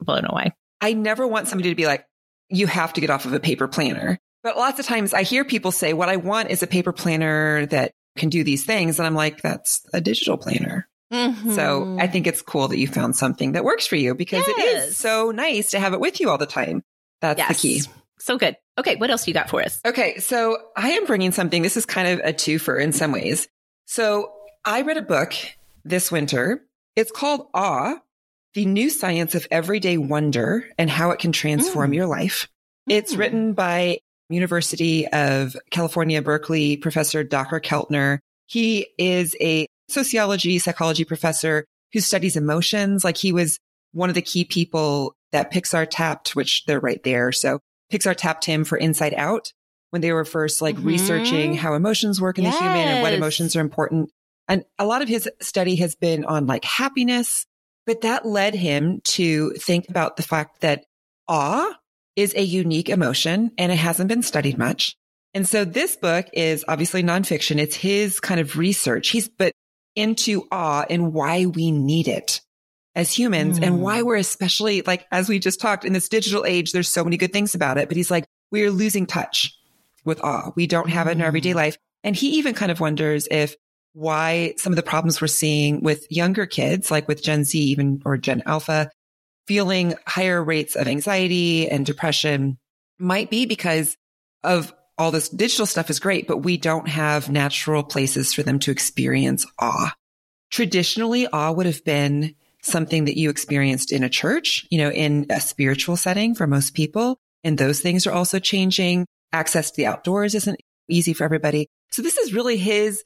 blown away. I never want somebody to be like, you have to get off of a paper planner. But lots of times I hear people say, what I want is a paper planner that can do these things. And I'm like, that's a digital planner. So I think it's cool that you found something that works for you because it Yes. is so nice to have it with you all the time. That's the key. So good. Okay. What else do you got for us? Okay. So I am bringing something. This is kind of a twofer in some ways. So I read a book this winter. It's called Awe, the new science of everyday wonder and how it can transform Mm. your life. It's Mm. written by University of California, Berkeley professor Dr. Keltner. He is a sociology, psychology professor who studies emotions. Like he was one of the key people that Pixar tapped, which they're right there. So Pixar tapped him for Inside Out when they were first like Mhm. researching how emotions work in the human and what emotions are important. And a lot of his study has been on like happiness, but that led him to think about the fact that awe is a unique emotion and it hasn't been studied much. And so this book is obviously nonfiction. It's his kind of research. He's, but into awe and why we need it as humans and Hmm. why we're especially like, as we just talked in this digital age, there's so many good things about it, but he's like, we're losing touch with awe. We don't have it in our everyday Hmm. life. And he even kind of wonders if why some of the problems we're seeing with younger kids, like with Gen Z, even or Gen Alpha, feeling higher rates of anxiety and depression might be because of all this digital stuff is great, but we don't have natural places for them to experience awe. Traditionally, awe would have been something that you experienced in a church, you know, in a spiritual setting for most people. And those things are also changing. Access to the outdoors isn't easy for everybody. So this is really his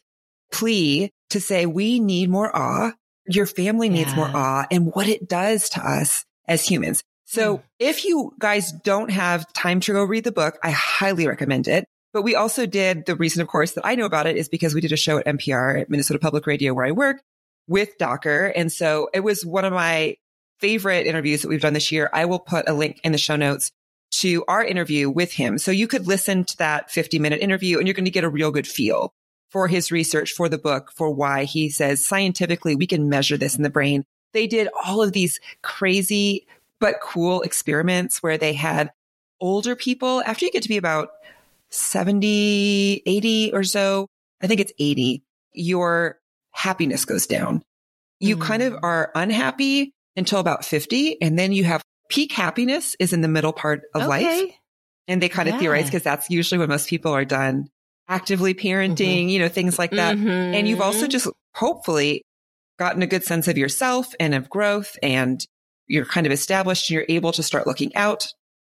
plea to say we need more awe. Your family needs Yeah. more awe and what it does to us as humans. So Mm. if you guys don't have time to go read the book, I highly recommend it. But we also did the reason, of course, that I know about it is because we did a show at MPR at Minnesota Public Radio where I work with Dacher. And so it was one of my favorite interviews that we've done this year. I will put a link in the show notes to our interview with him. So you could listen to that 50 minute interview and you're going to get a real good feel for his research for the book, for why he says scientifically we can measure this in the brain. They did all of these crazy but cool experiments where they had older people, after you get to be about 70, 80 or so, I think it's 80, your happiness goes down. You mm. kind of are unhappy until about 50. And then you have peak happiness is in the middle part of okay. life. And they kind of yeah. theorize because that's usually when most people are done actively parenting, mm-hmm. you know, things like that. Mm-hmm. And you've also just hopefully gotten a good sense of yourself and of growth and you're kind of established and you're able to start looking out.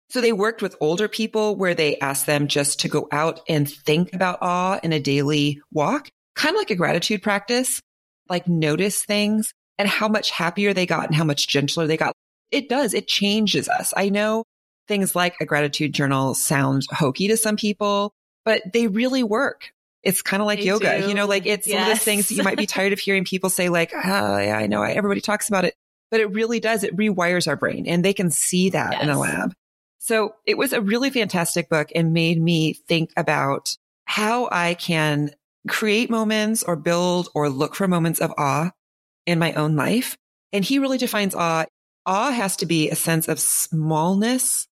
So they worked with older people where they asked them just to go out and think about awe in a daily walk, kind of like a gratitude practice, like notice things and how much happier they got and how much gentler they got. It does. It changes us. I know things like a gratitude journal sound hokey to some people, but they really work. It's kind of like they yoga, do. you know, like it's yes. one of those things you might be tired of hearing people say like, oh yeah, I know everybody talks about it, but it really does. It rewires our brain and they can see that yes. in a lab. So it was a really fantastic book and made me think about how I can create moments or build or look for moments of awe in my own life. And he really defines awe. Awe has to be a sense of smallness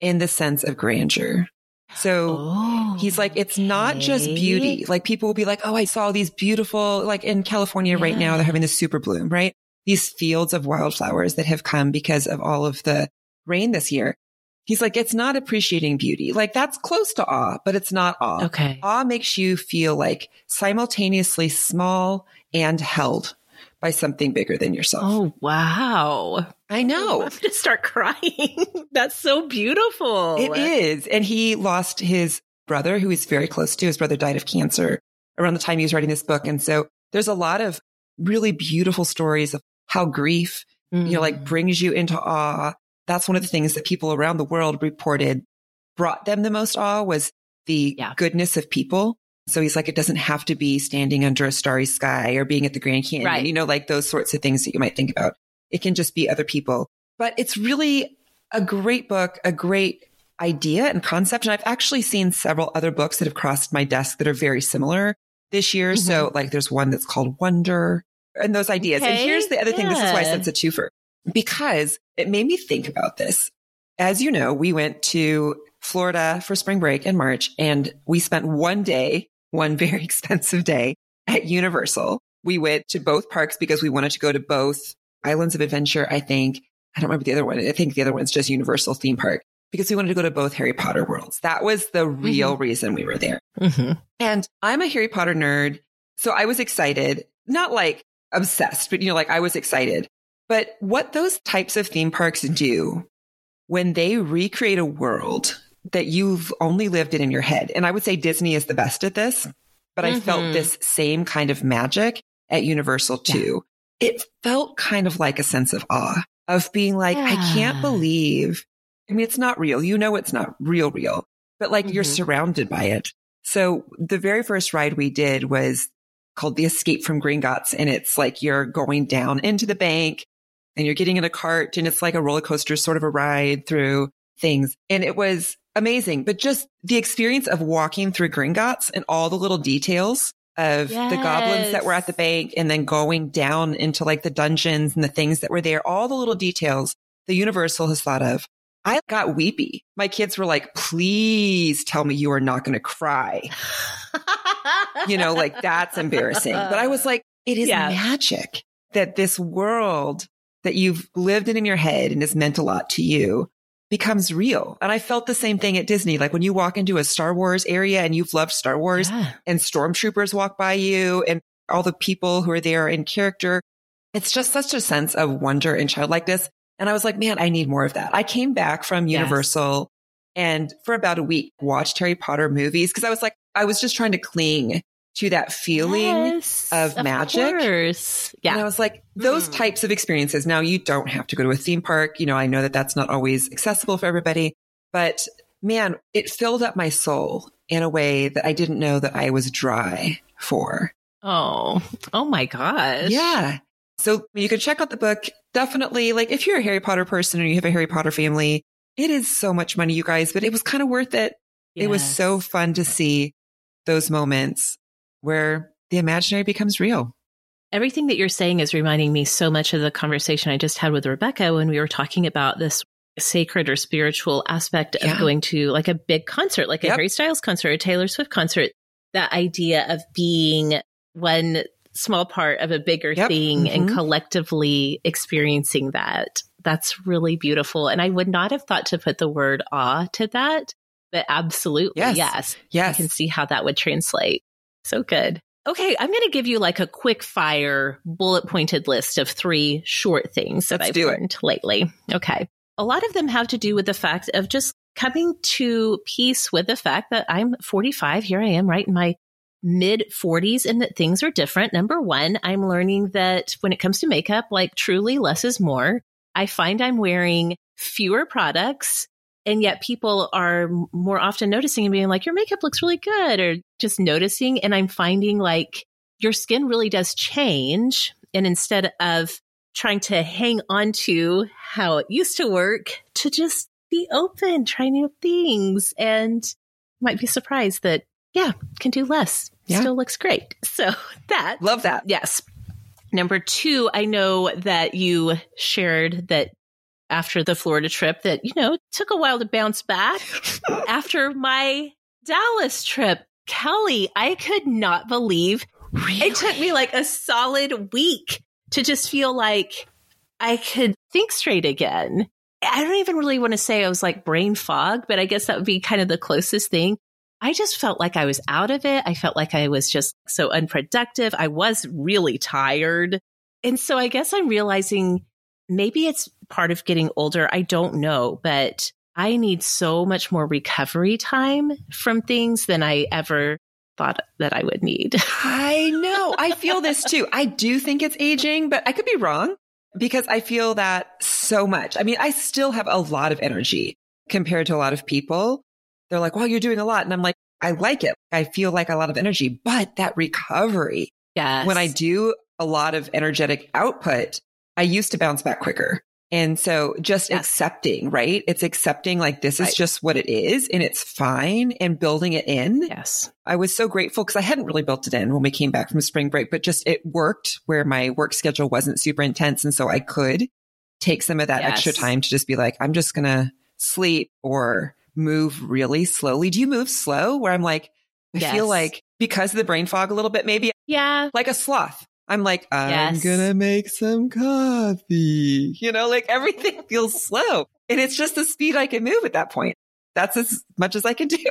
in the sense of grandeur. So oh, he's like, it's not just beauty. Like people will be like, Oh, I saw these beautiful, like in California yeah. right now, they're having this super bloom, right? These fields of wildflowers that have come because of all of the rain this year. He's like, it's not appreciating beauty. Like that's close to awe, but it's not awe. Okay. Awe makes you feel like simultaneously small and held by something bigger than yourself. Oh, wow. I know. I'm to start crying. That's so beautiful. It is. And he lost his brother, who he's very close to. His brother died of cancer around the time he was writing this book. And so there's a lot of really beautiful stories of how grief, mm. you know, like mm. brings you into awe. That's one of the things that people around the world reported brought them the most awe was the yeah. goodness of people. So he's like, it doesn't have to be standing under a starry sky or being at the Grand Canyon, right. you know, like those sorts of things that you might think about. It can just be other people. But it's really a great book, a great idea and concept. And I've actually seen several other books that have crossed my desk that are very similar this year. Mm-hmm. So like there's one that's called Wonder and those ideas. Okay. And here's the other thing. This is why I said it's a twofer because it made me think about this. As you know, we went to Florida for spring break in March and we spent one day one very expensive day at Universal. We went to both parks because we wanted to go to both Islands of Adventure. I think, I don't remember the other one. I think the other one's just Universal theme park because we wanted to go to both Harry Potter worlds. That was the real mm-hmm. reason we were there. Mm-hmm. And I'm a Harry Potter nerd. So I was excited, not like obsessed, but you know, like I was excited. But what those types of theme parks do when they recreate a world that you've only lived in in your head. And I would say Disney is the best at this, but mm-hmm. I felt mm-hmm. this same kind of magic at Universal too. Yeah. It felt kind of like a sense of awe of being like, yeah. I can't believe. I mean, it's not real. You know, it's not real, real, but like mm-hmm. you're surrounded by it. So the very first ride we did was called the Escape from Gringotts. And it's like you're going down into the bank and you're getting in a cart and it's like a roller coaster sort of a ride through things. And it was amazing. But just the experience of walking through Gringotts and all the little details of yes. the goblins that were at the bank and then going down into like the dungeons and the things that were there, all the little details the Universal has thought of. I got weepy. My kids were like, please tell me you are not going to cry. you know, like that's embarrassing. But I was like, it is yeah. magic that this world that you've lived in in your head and has meant a lot to you becomes real. And I felt the same thing at Disney. Like when you walk into a Star Wars area and you've loved Star Wars yeah. and stormtroopers walk by you and all the people who are there in character, it's just such a sense of wonder and childlikeness. And I was like, man, I need more of that. I came back from Universal yes. and for about a week watched Harry Potter movies because I was like, I was just trying to cling to that feeling yes, of, of magic. Course. Yeah. And I was like, those mm. types of experiences. Now you don't have to go to a theme park. You know, I know that that's not always accessible for everybody, but man, it filled up my soul in a way that I didn't know that I was dry for. Oh, oh my gosh. Yeah. So you can check out the book. Definitely, like if you're a Harry Potter person or you have a Harry Potter family, it is so much money, you guys, but it was kind of worth it. Yes. It was so fun to see those moments where the imaginary becomes real. Everything that you're saying is reminding me so much of the conversation I just had with Rebecca when we were talking about this sacred or spiritual aspect of Yeah. going to like a big concert, like a Yep. Harry Styles concert, a Taylor Swift concert. That idea of being one small part of a bigger Yep. thing and Mhm. collectively experiencing that. That's really beautiful. And I would not have thought to put the word awe to that, but absolutely, Yes. yes. I can see how that would translate. So good. Okay, I'm going to give you like a quick fire bullet pointed list of three short things that Let's I've do it. learned lately. Okay. A lot of them have to do with the fact of just coming to peace with the fact that I'm 45. Here I am, right in my mid 40s, and that things are different. Number one, I'm learning that when it comes to makeup, like truly less is more. I find I'm wearing fewer products and yet people are more often noticing and being like, your makeup looks really good, or just noticing. And I'm finding like your skin really does change. And instead of trying to hang on to how it used to work, to just be open, try new things, and might be surprised that, yeah, can do less. Yeah. Still looks great. So that Love that. Yes. Number two, I know that you shared that after the Florida trip that, you know, took a while to bounce back. after my Dallas trip, Kelly, I could not believe it took me like a solid week to just feel like I could think straight again. I don't even really want to say I was like brain fog, but I guess that would be kind of the closest thing. I just felt like I was out of it. I felt like I was just so unproductive. I was really tired. And so I guess I'm realizing maybe it's part of getting older. I don't know, but I need so much more recovery time from things than I ever thought that I would need. I know. I feel this too. I do think it's aging, but I could be wrong because I feel that so much. I mean, I still have a lot of energy compared to a lot of people. They're like, well, you're doing a lot. And I'm like, I like it. I feel like a lot of energy, but that recovery, yes. when I do a lot of energetic output, I used to bounce back quicker. And so just Yes. accepting, right? It's accepting like this is just what it is and it's fine and building it in. Yes. I was so grateful because I hadn't really built it in when we came back from spring break, but just it worked where my work schedule wasn't super intense. And so I could take some of that Yes. extra time to just be like, I'm just going to sleep or move really slowly. Do you move slow where I'm like, I Yes. feel like because of the brain fog a little bit, maybe Yeah. like a sloth. I'm like, I'm Yes. gonna make some coffee. You know, like everything feels slow. And it's just the speed I can move at that point. That's as much as I can do.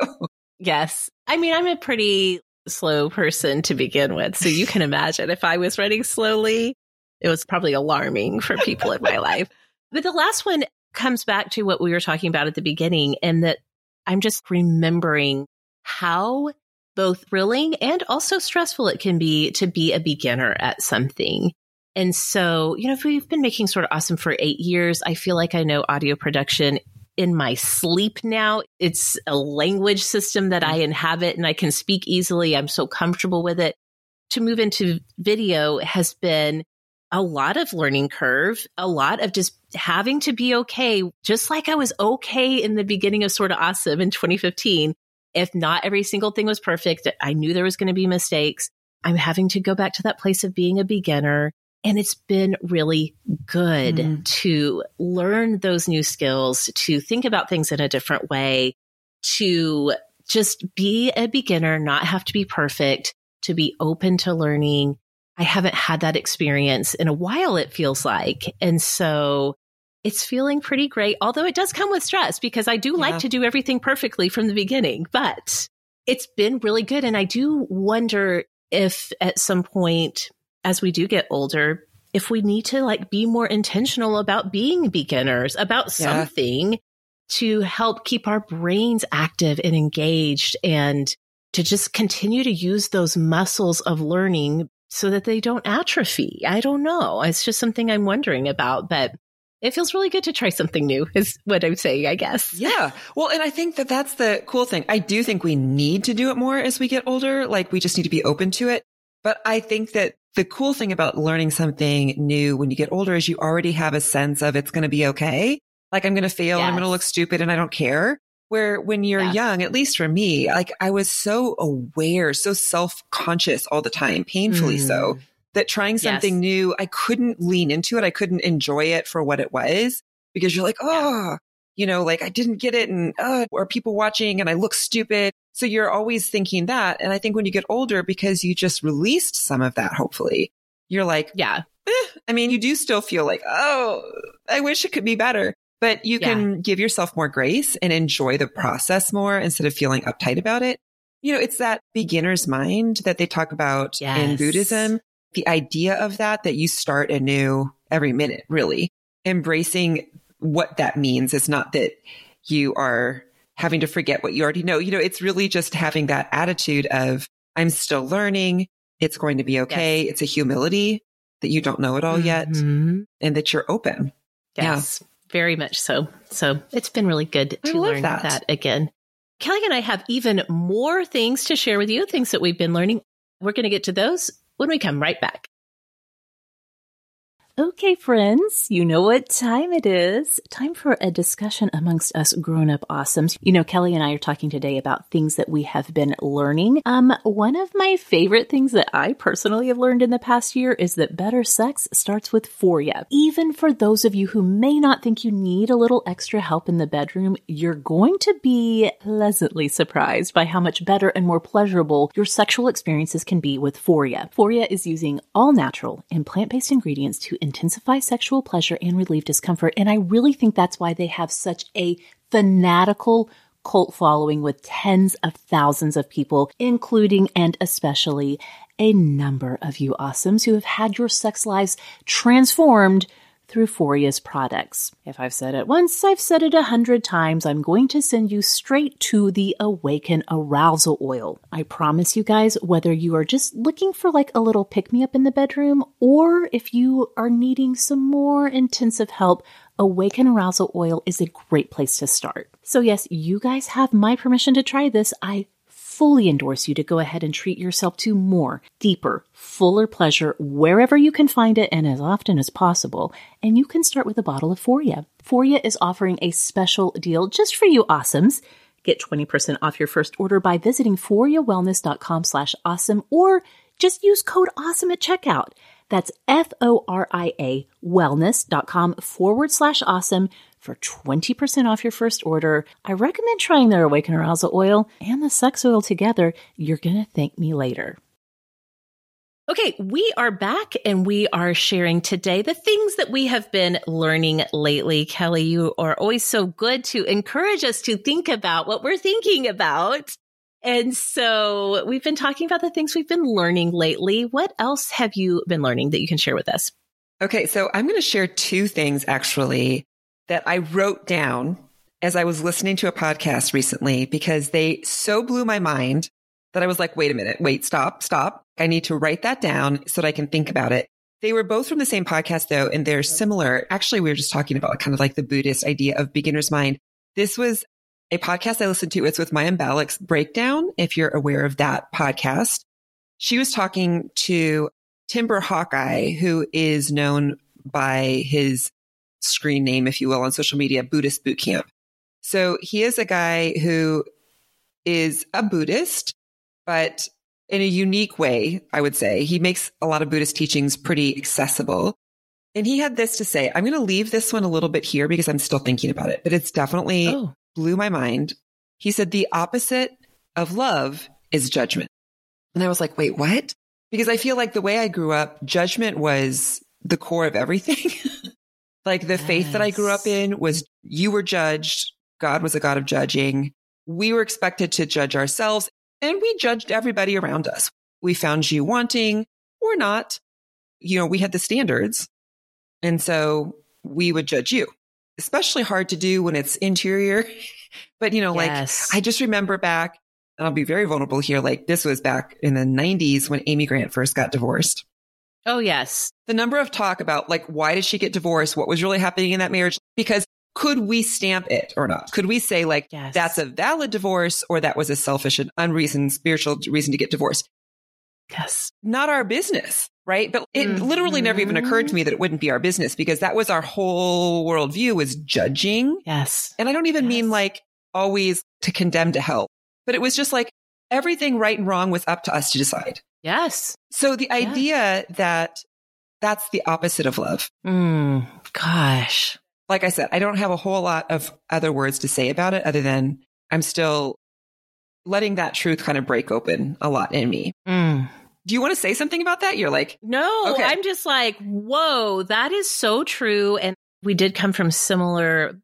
Yes. I mean, I'm a pretty slow person to begin with. So you can imagine if I was running slowly, it was probably alarming for people in my life. But the last one comes back to what we were talking about at the beginning, and that I'm just remembering how both thrilling and also stressful it can be to be a beginner at something. And so, you know, if we've been making Sorta Awesome for eight years, I feel like I know audio production in my sleep now. It's a language system that I inhabit and I can speak easily. I'm so comfortable with it. To move into video has been a lot of learning curve, a lot of just having to be okay, just like I was okay in the beginning of Sorta Awesome in 2015. If not every single thing was perfect, I knew there was going to be mistakes. I'm having to go back to that place of being a beginner. And it's been really good Mm. to learn those new skills, to think about things in a different way, to just be a beginner, not have to be perfect, to be open to learning. I haven't had that experience in a while, it feels like. And so it's feeling pretty great, although it does come with stress because I do Yeah. like to do everything perfectly from the beginning, but it's been really good. And I do wonder if at some point, as we do get older, if we need to like be more intentional about being beginners, about Yeah. something to help keep our brains active and engaged and to just continue to use those muscles of learning so that they don't atrophy. I don't know. It's just something I'm wondering about, but it feels really good to try something new is what I'm saying, I guess. Yeah. Well, and I think that that's the cool thing. I do think we need to do it more as we get older. Like we just need to be open to it. But I think that the cool thing about learning something new when you get older is you already have a sense of it's going to be okay. Like I'm going to fail. And I'm going to look stupid and I don't care. Where when you're Yeah. young, at least for me, like I was so aware, so self conscious all the time, painfully Mm. so that trying Yes. something new, I couldn't lean into it. I couldn't enjoy it for what it was because you're like, oh, you know, like I didn't get it and, uh, are people watching and I look stupid. So you're always thinking that. And I think when you get older, because you just released some of that, hopefully, you're like, yeah. Eh. I mean, you do still feel like, oh, I wish it could be better, but you can give yourself more grace and enjoy the process more instead of feeling uptight about it. You know, it's that beginner's mind that they talk about yes. in Buddhism. The idea of that, that you start anew every minute, really embracing what that means. It's not that you are having to forget what you already know. You know, it's really just having that attitude of, I'm still learning. It's going to be okay. Yes. It's a humility that you don't know it all yet mm-hmm. and that you're open. Yes, yeah. very much so. So it's been really good to learn that. that again. Kelly and I have even more things to share with you, things that we've been learning. We're going to get to those when we come right back. Okay, friends, you know what time it is. Time for a discussion amongst us grown up awesomes. You know, Kelly and I are talking today about things that we have been learning. Um, one of my favorite things that I personally have learned in the past year is that better sex starts with foria. Even for those of you who may not think you need a little extra help in the bedroom, you're going to be pleasantly surprised by how much better and more pleasurable your sexual experiences can be with foria. Foria is using all natural and plant-based ingredients to intensify sexual pleasure and relieve discomfort. And I really think that's why they have such a fanatical cult following with tens of thousands of people, including and especially a number of you awesomes who have had your sex lives transformed through Foria's products. If I've said it once, I've said it a hundred times. I'm going to send you straight to the Awaken Arousal Oil. I promise you guys, whether you are just looking for like a little pick me up in the bedroom, or if you are needing some more intensive help, Awaken Arousal Oil is a great place to start. So yes, you guys have my permission to try this. I fully endorse you to go ahead and treat yourself to more, deeper, fuller pleasure wherever you can find it and as often as possible. And you can start with a bottle of Foria. Foria is offering a special deal just for you awesomes. Get 20% off your first order by visiting foriawellness.com slash awesome or just use code awesome at checkout. That's F-O-R-I-A wellness.com forward slash awesome for 20% off your first order. I recommend trying their Awaken Arousal oil and the sex oil together. You're going to thank me later. Okay, we are back and we are sharing today the things that we have been learning lately. Kelly, you are always so good to encourage us to think about what we're thinking about. And so we've been talking about the things we've been learning lately. What else have you been learning that you can share with us? Okay, so I'm going to share two things actually that I wrote down as I was listening to a podcast recently because they so blew my mind that I was like, wait a minute, wait, stop, stop. I need to write that down so that I can think about it. They were both from the same podcast though, and they're similar. Actually, we were just talking about kind of like the Buddhist idea of beginner's mind. This was a podcast I listened to. It's with Mayim Bialik's breakdown. If you're aware of that podcast, she was talking to Timber Hawkeye, who is known by his screen name, if you will, on social media, Buddhist Bootcamp. So he is a guy who is a Buddhist, but in a unique way, I would say. He makes a lot of Buddhist teachings pretty accessible. And he had this to say. I'm going to leave this one a little bit here because I'm still thinking about it, but it's definitely oh. blew my mind. He said the opposite of love is judgment. And I was like, wait, what? Because I feel like the way I grew up, judgment was the core of everything. Like the yes. faith that I grew up in was you were judged. God was a God of judging. We were expected to judge ourselves and we judged everybody around us. We found you wanting or not. You know, we had the standards. And so we would judge you, especially hard to do when it's interior. but, you know, yes. like I just remember back, and I'll be very vulnerable here. Like this was back in the 90s when Amy Grant first got divorced. Oh, yes. The number of talk about like, why did she get divorced? What was really happening in that marriage? Because could we stamp it or not? Could we say like, yes. that's a valid divorce or that was a selfish and unreasoned spiritual reason to get divorced? Yes. Not our business. Right. But it mm-hmm. literally never even occurred to me that it wouldn't be our business because that was our whole worldview was judging. Yes. And I don't even yes. mean like always to condemn to hell, but it was just like everything right and wrong was up to us to decide. Yes. So the idea that that's the opposite of love. Mm, gosh. like I said, I don't have a whole lot of other words to say about it other than I'm still letting that truth kind of break open a lot in me. Mm. Do you want to say something about that? You're like, No, Okay. I'm just like, whoa, that is so true. And we did come from similar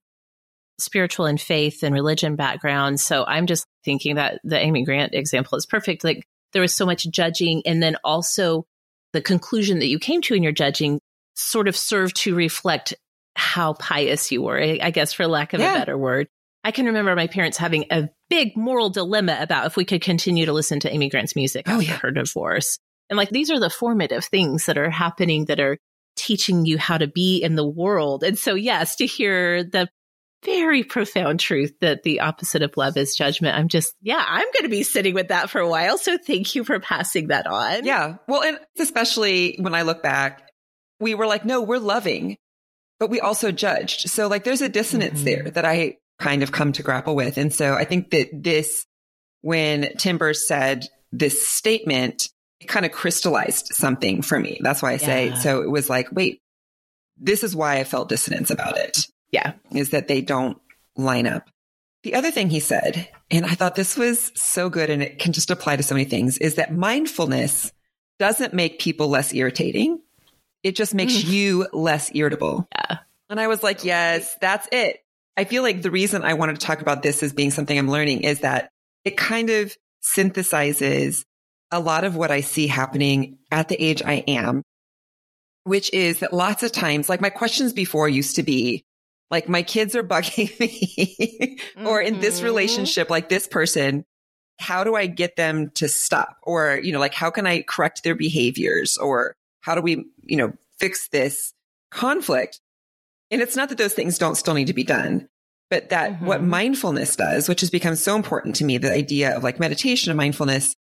spiritual and faith and religion backgrounds. So I'm just thinking that the Amy Grant example is perfect. Like there was so much judging. And then also the conclusion that you came to in your judging sort of served to reflect how pious you were, I guess, for lack of Yeah. a better word. I can remember my parents having a big moral dilemma about if we could continue to listen to Amy Grant's music Oh, after yeah. her divorce. And like these are the formative things that are happening that are teaching you how to be in the world. And so, yes, to hear the very profound truth that the opposite of love is judgment, I'm just, yeah, I'm going to be sitting with that for a while. So thank you for passing that on. yeah. Well, and especially when I look back, we were like, no, we're loving, but we also judged. So like there's a dissonance Mhm. there that I kind of come to grapple with. And so I think that this, when Timber said this statement, it kind of crystallized something for me. That's why I say, Yeah. so it was like, wait, this is why I felt dissonance about it. Yeah. is that they don't line up. The other thing he said, and I thought this was so good and it can just apply to so many things, is that mindfulness doesn't make people less irritating. It just makes Mm. you less irritable. Yeah. And I was like, yes, that's it. I feel like the reason I wanted to talk about this as being something I'm learning is that it kind of synthesizes a lot of what I see happening at the age I am, which is that lots of times, like my questions before used to be, like my kids are bugging me or in this Mhm. relationship, like this person, how do I get them to stop? Or, you know, like how can I correct their behaviors? Or how do we, you know, fix this conflict? And it's not that those things don't still need to be done, but that what Mhm. mindfulness does, which has become so important to me, the idea of like meditation and mindfulness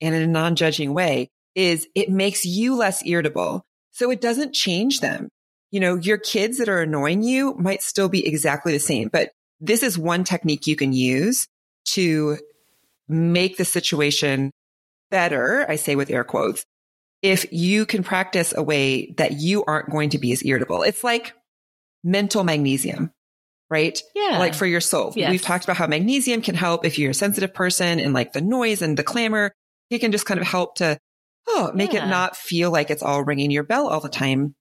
and in a non-judging way is it makes you less irritable. So it doesn't change them. You know, your kids that are annoying you might still be exactly the same, but this is one technique you can use to make the situation better. I say with air quotes, if you can practice a way that you aren't going to be as irritable. It's like mental magnesium, right? Yeah. Like for your soul. Yes. We've talked about how magnesium can help if you're a sensitive person and like the noise and the clamor, it can just kind of help to, oh, make Yeah. it not feel like it's all ringing your bell all the time.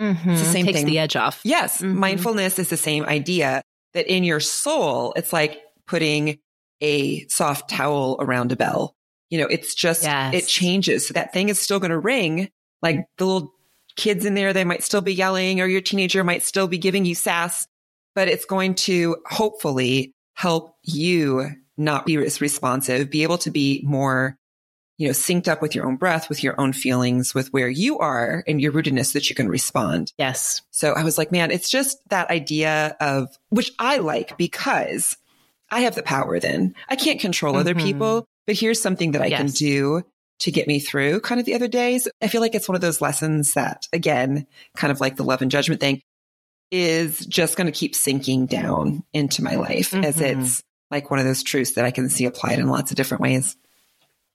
Mhm. It's the same Takes thing. the edge off. Yes. Mhm. Mindfulness is the same idea that in your soul, it's like putting a soft towel around a bell. You know, it's just, Yes. it changes. So that thing is still going to ring. Like the little kids in there, they might still be yelling or your teenager might still be giving you sass, but it's going to hopefully help you not be as responsive, be able to be more, you know, synced up with your own breath, with your own feelings, with where you are and your rootedness that you can respond. Yes. So I was like, man, it's just that idea of, which I like because I have the power then. I can't control other Mhm. people, but here's something that I can do to get me through kind of the other days. I feel like it's one of those lessons that, again, kind of like the love and judgment thing, is just going to keep sinking down into my life as Mhm. it's like one of those truths that I can see applied in lots of different ways.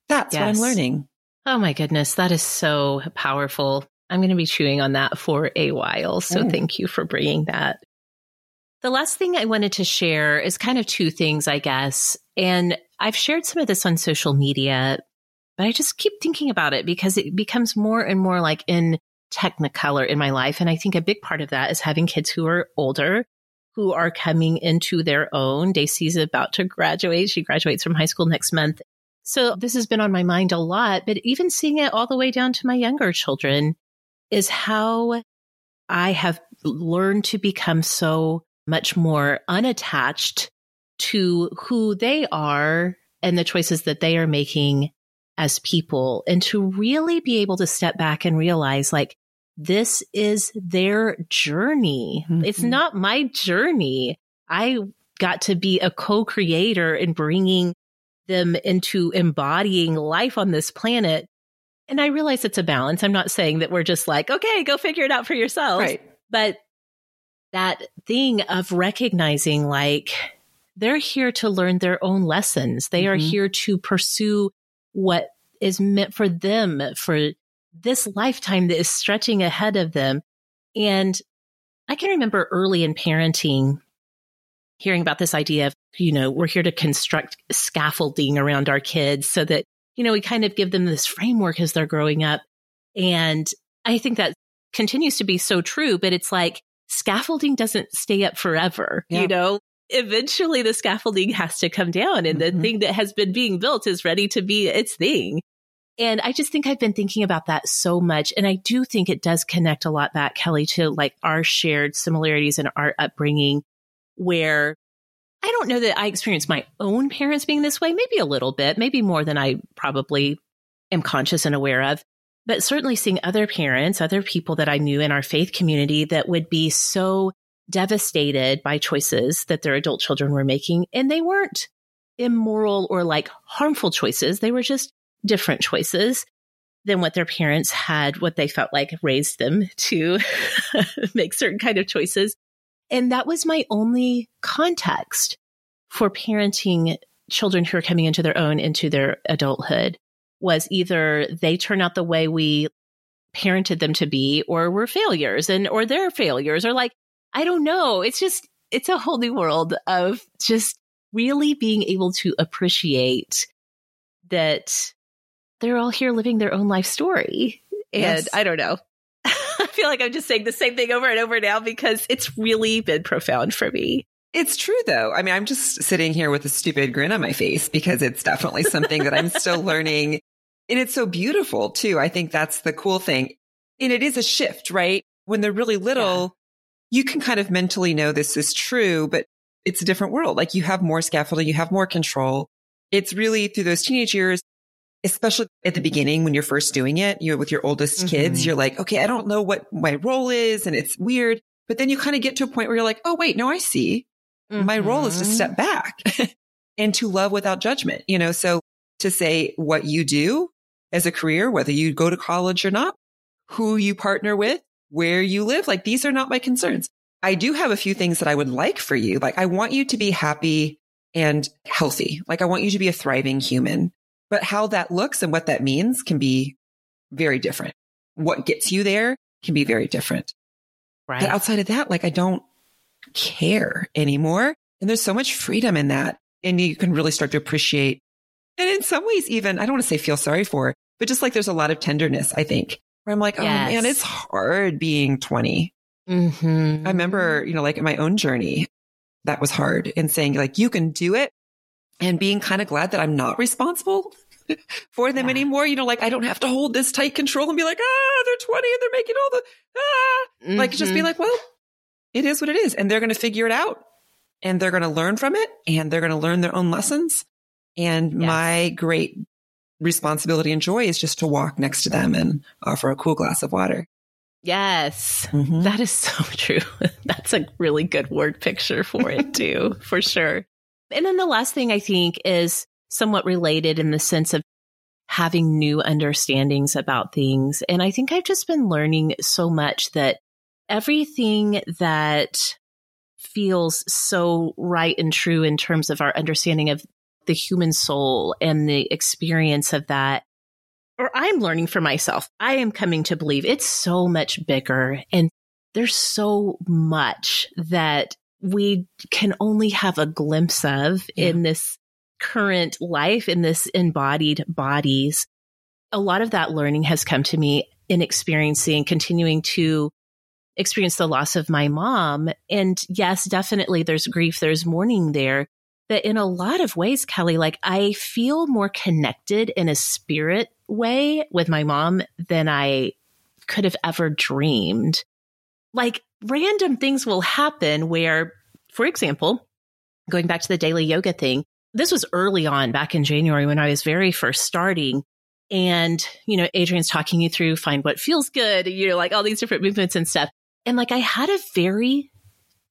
That's what I'm learning. Oh my goodness, that is so powerful. I'm going to be chewing on that for a while. So Mm. thank you for bringing that. The last thing I wanted to share is kind of two things, I guess. And I've shared some of this on social media, but I just keep thinking about it because it becomes more and more like in technicolor in my life. And I think a big part of that is having kids who are older, who are coming into their own. Daisy's about to graduate. She graduates from high school next month. So this has been on my mind a lot, but even seeing it all the way down to my younger children is how I have learned to become so much more unattached to who they are and the choices that they are making as people and to really be able to step back and realize like this is their journey. It's Mhm. not my journey. I got to be a co-creator in bringing them into embodying life on this planet. And I realize it's a balance. I'm not saying that we're just like, okay, go figure it out for yourself. Right. But that thing of recognizing like they're here to learn their own lessons. They are Mhm. here to pursue what is meant for them for this lifetime that is stretching ahead of them. And I can remember early in parenting hearing about this idea of, you know, we're here to construct scaffolding around our kids so that, you know, we kind of give them this framework as they're growing up. And I think that continues to be so true, but it's like scaffolding doesn't stay up forever, yeah. you know? Eventually the scaffolding has to come down and mm-hmm. the thing that has been being built is ready to be its thing. And I just think I've been thinking about that so much. And I do think it does connect a lot back, Kelly, to like our shared similarities in our upbringing, where I don't know that I experienced my own parents being this way, maybe a little bit, maybe more than I probably am conscious and aware of. But certainly seeing other parents, other people that I knew in our faith community that would be so devastated by choices that their adult children were making. And they weren't immoral or like harmful choices. They were just different choices than what their parents had, what they felt like raised them to make certain kind of choices. And that was my only context for parenting children who are coming into their own into their adulthood was either they turn out the way we parented them to be or we're failures and or they're failures or like I don't know. It's just it's a whole new world of just really being able to appreciate that they're all here living their own life story. And yes. I don't know. I feel like I'm just saying the same thing over and over now because it's really been profound for me. It's true though. I mean, I'm just sitting here with a stupid grin on my face because it's definitely something that I'm still learning. And it's so beautiful too. I think that's the cool thing. And it is a shift, right? When they're really little, yeah. you can kind of mentally know this is true, but it's a different world. Like you have more scaffolding, you have more control. It's really through those teenage years especially at the beginning when you're first doing it, you're with your oldest mm-hmm. kids, you're like, okay, I don't know what my role is and it's weird. But then you kind of get to a point where you're like, oh, wait, no, I see. Mm-hmm. My role is to mm-hmm. step back and to love without judgment, you know? So to say what you do as a career, whether you go to college or not, who you partner with, where you live, like these are not my concerns. I do have a few things that I would like for you. Like I want you to be happy and healthy. Like I want you to be a thriving human. But how that looks and what that means can be very different. What gets you there can be very different. Right. But outside of that, like I don't care anymore. And there's so much freedom in that. And you can really start to appreciate. And in some ways, even, I don't want to say feel sorry for, but just like there's a lot of tenderness, I think, where I'm like, yes. oh man, it's hard being 20. Mm-hmm. I remember, you know, like in my own journey, that was hard and saying like, you can do it and being kind of glad that I'm not responsible for them yeah. anymore. You know, like I don't have to hold this tight control and be like, ah, they're 20 and they're making all the, ah, mm-hmm. like just be mm-hmm. like, well, it is what it is. And they're going to figure it out and they're going to learn from it and they're going to learn their own lessons. And yes. my great responsibility and joy is just to walk next to them and offer a cool glass of water. Yes, mm-hmm. that is so true. That's a really good word picture for it too, for sure. And then the last thing I think is somewhat related in the sense of having new understandings about things. And I think I've just been learning so much that everything that feels so right and true in terms of our understanding of the human soul and the experience of that, or I'm learning for myself, I am coming to believe it's so much bigger and there's so much that we can only have a glimpse of yeah. in this current life, in this embodied bodies. A lot of that learning has come to me in experiencing, continuing to experience the loss of my mom. And yes, definitely there's grief, there's mourning there. But in a lot of ways, Kelly, like I feel more connected in a spirit way with my mom than I could have ever dreamed. Like random things will happen where, for example, going back to the daily yoga thing, this was early on back in January when I was very first starting. And, you know, Adriene's talking you through find what feels good, you know, like all these different movements and stuff. And like I had a very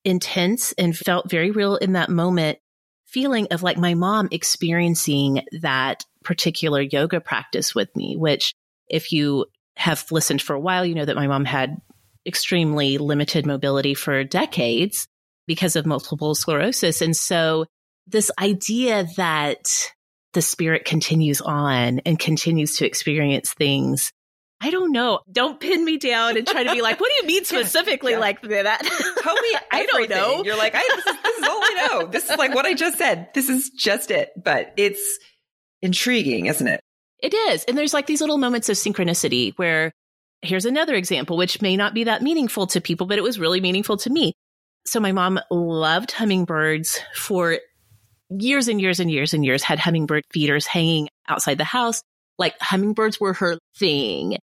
intense and felt very real in that moment feeling of like my mom experiencing that particular yoga practice with me, which if you have listened for a while, you know that my mom had extremely limited mobility for decades because of multiple sclerosis. And so this idea that the spirit continues on and continues to experience things I don't know. Don't pin me down and try to be like, what do you mean specifically yeah. like that? Tell me I don't know. You're like, I, this, is, this is all I know. This is like what I just said. This is just it. But it's intriguing, isn't it? It is. And there's like these little moments of synchronicity where here's another example, which may not be that meaningful to people, but it was really meaningful to me. So my mom loved hummingbirds for years and years and years and years, had hummingbird feeders hanging outside the house. Like hummingbirds were her thing.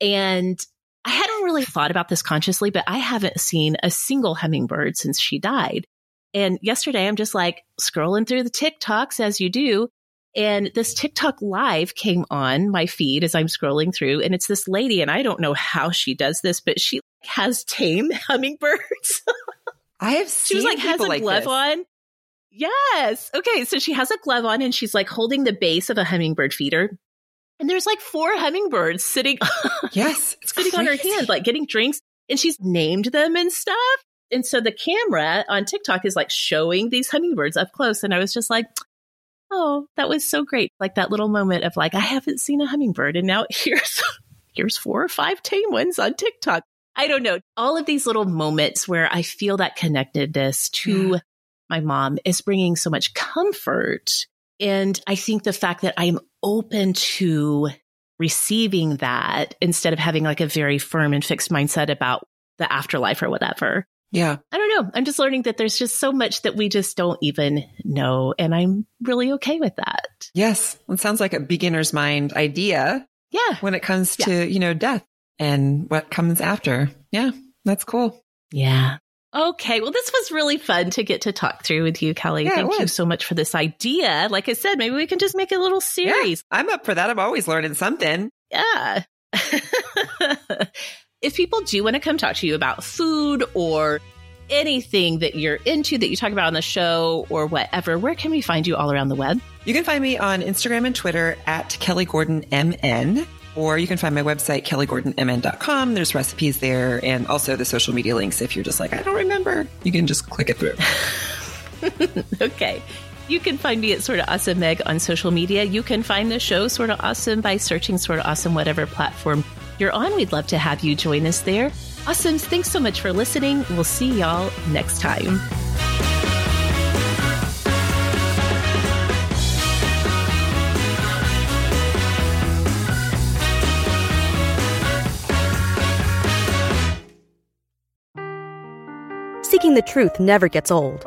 And I hadn't really thought about this consciously, but I haven't seen a single hummingbird since she died. And yesterday I'm just like scrolling through the TikToks as you do. And this TikTok live came on my feed as I'm scrolling through. And it's this lady, and I don't know how she does this, but she has tame hummingbirds. I have She was like, has a like glove this. on. Yes. Okay. So she has a glove on and she's like holding the base of a hummingbird feeder. And there's like four hummingbirds sitting, Yes, it's sitting on her hand, like getting drinks. And she's named them and stuff. And so the camera on TikTok is like showing these hummingbirds up close. And I was just like, oh, that was so great. Like that little moment of like, I haven't seen a hummingbird. And now here's, here's four or five tame ones on TikTok. I don't know. All of these little moments where I feel that connectedness to mm-hmm. my mom is bringing so much comfort. And I think the fact that I'm open to receiving that instead of having like a very firm and fixed mindset about the afterlife or whatever. Yeah. I don't know. I'm just learning that there's just so much that we just don't even know. And I'm really okay with that. Yes. It sounds like a beginner's mind idea Yeah. when it comes to, you know, death and what comes after. Yeah. That's cool. Yeah. Okay. Well, this was really fun to get to talk through with you, Kelly. Yeah, Thank you so much for this idea. Like I said, maybe we can just make a little series. I'm up for that. I'm always learning something. Yeah. if people do want to come talk to you about food or anything that you're into that you talk about on the show or whatever, where can we find you all around the web? You can find me on Instagram and Twitter at Kelly Gordon MN, or you can find my website, kellygordonmn.com. There's recipes there and also the social media links. If you're just like, I don't remember, you can just click it through. Okay. You can find me at Sorta Awesome Meg on social media. You can find the show Sorta Awesome by searching Sorta Awesome, whatever platform you're on. We'd love to have you join us there. Awesomes, thanks so much for listening. We'll see y'all next time. Seeking the truth never gets old.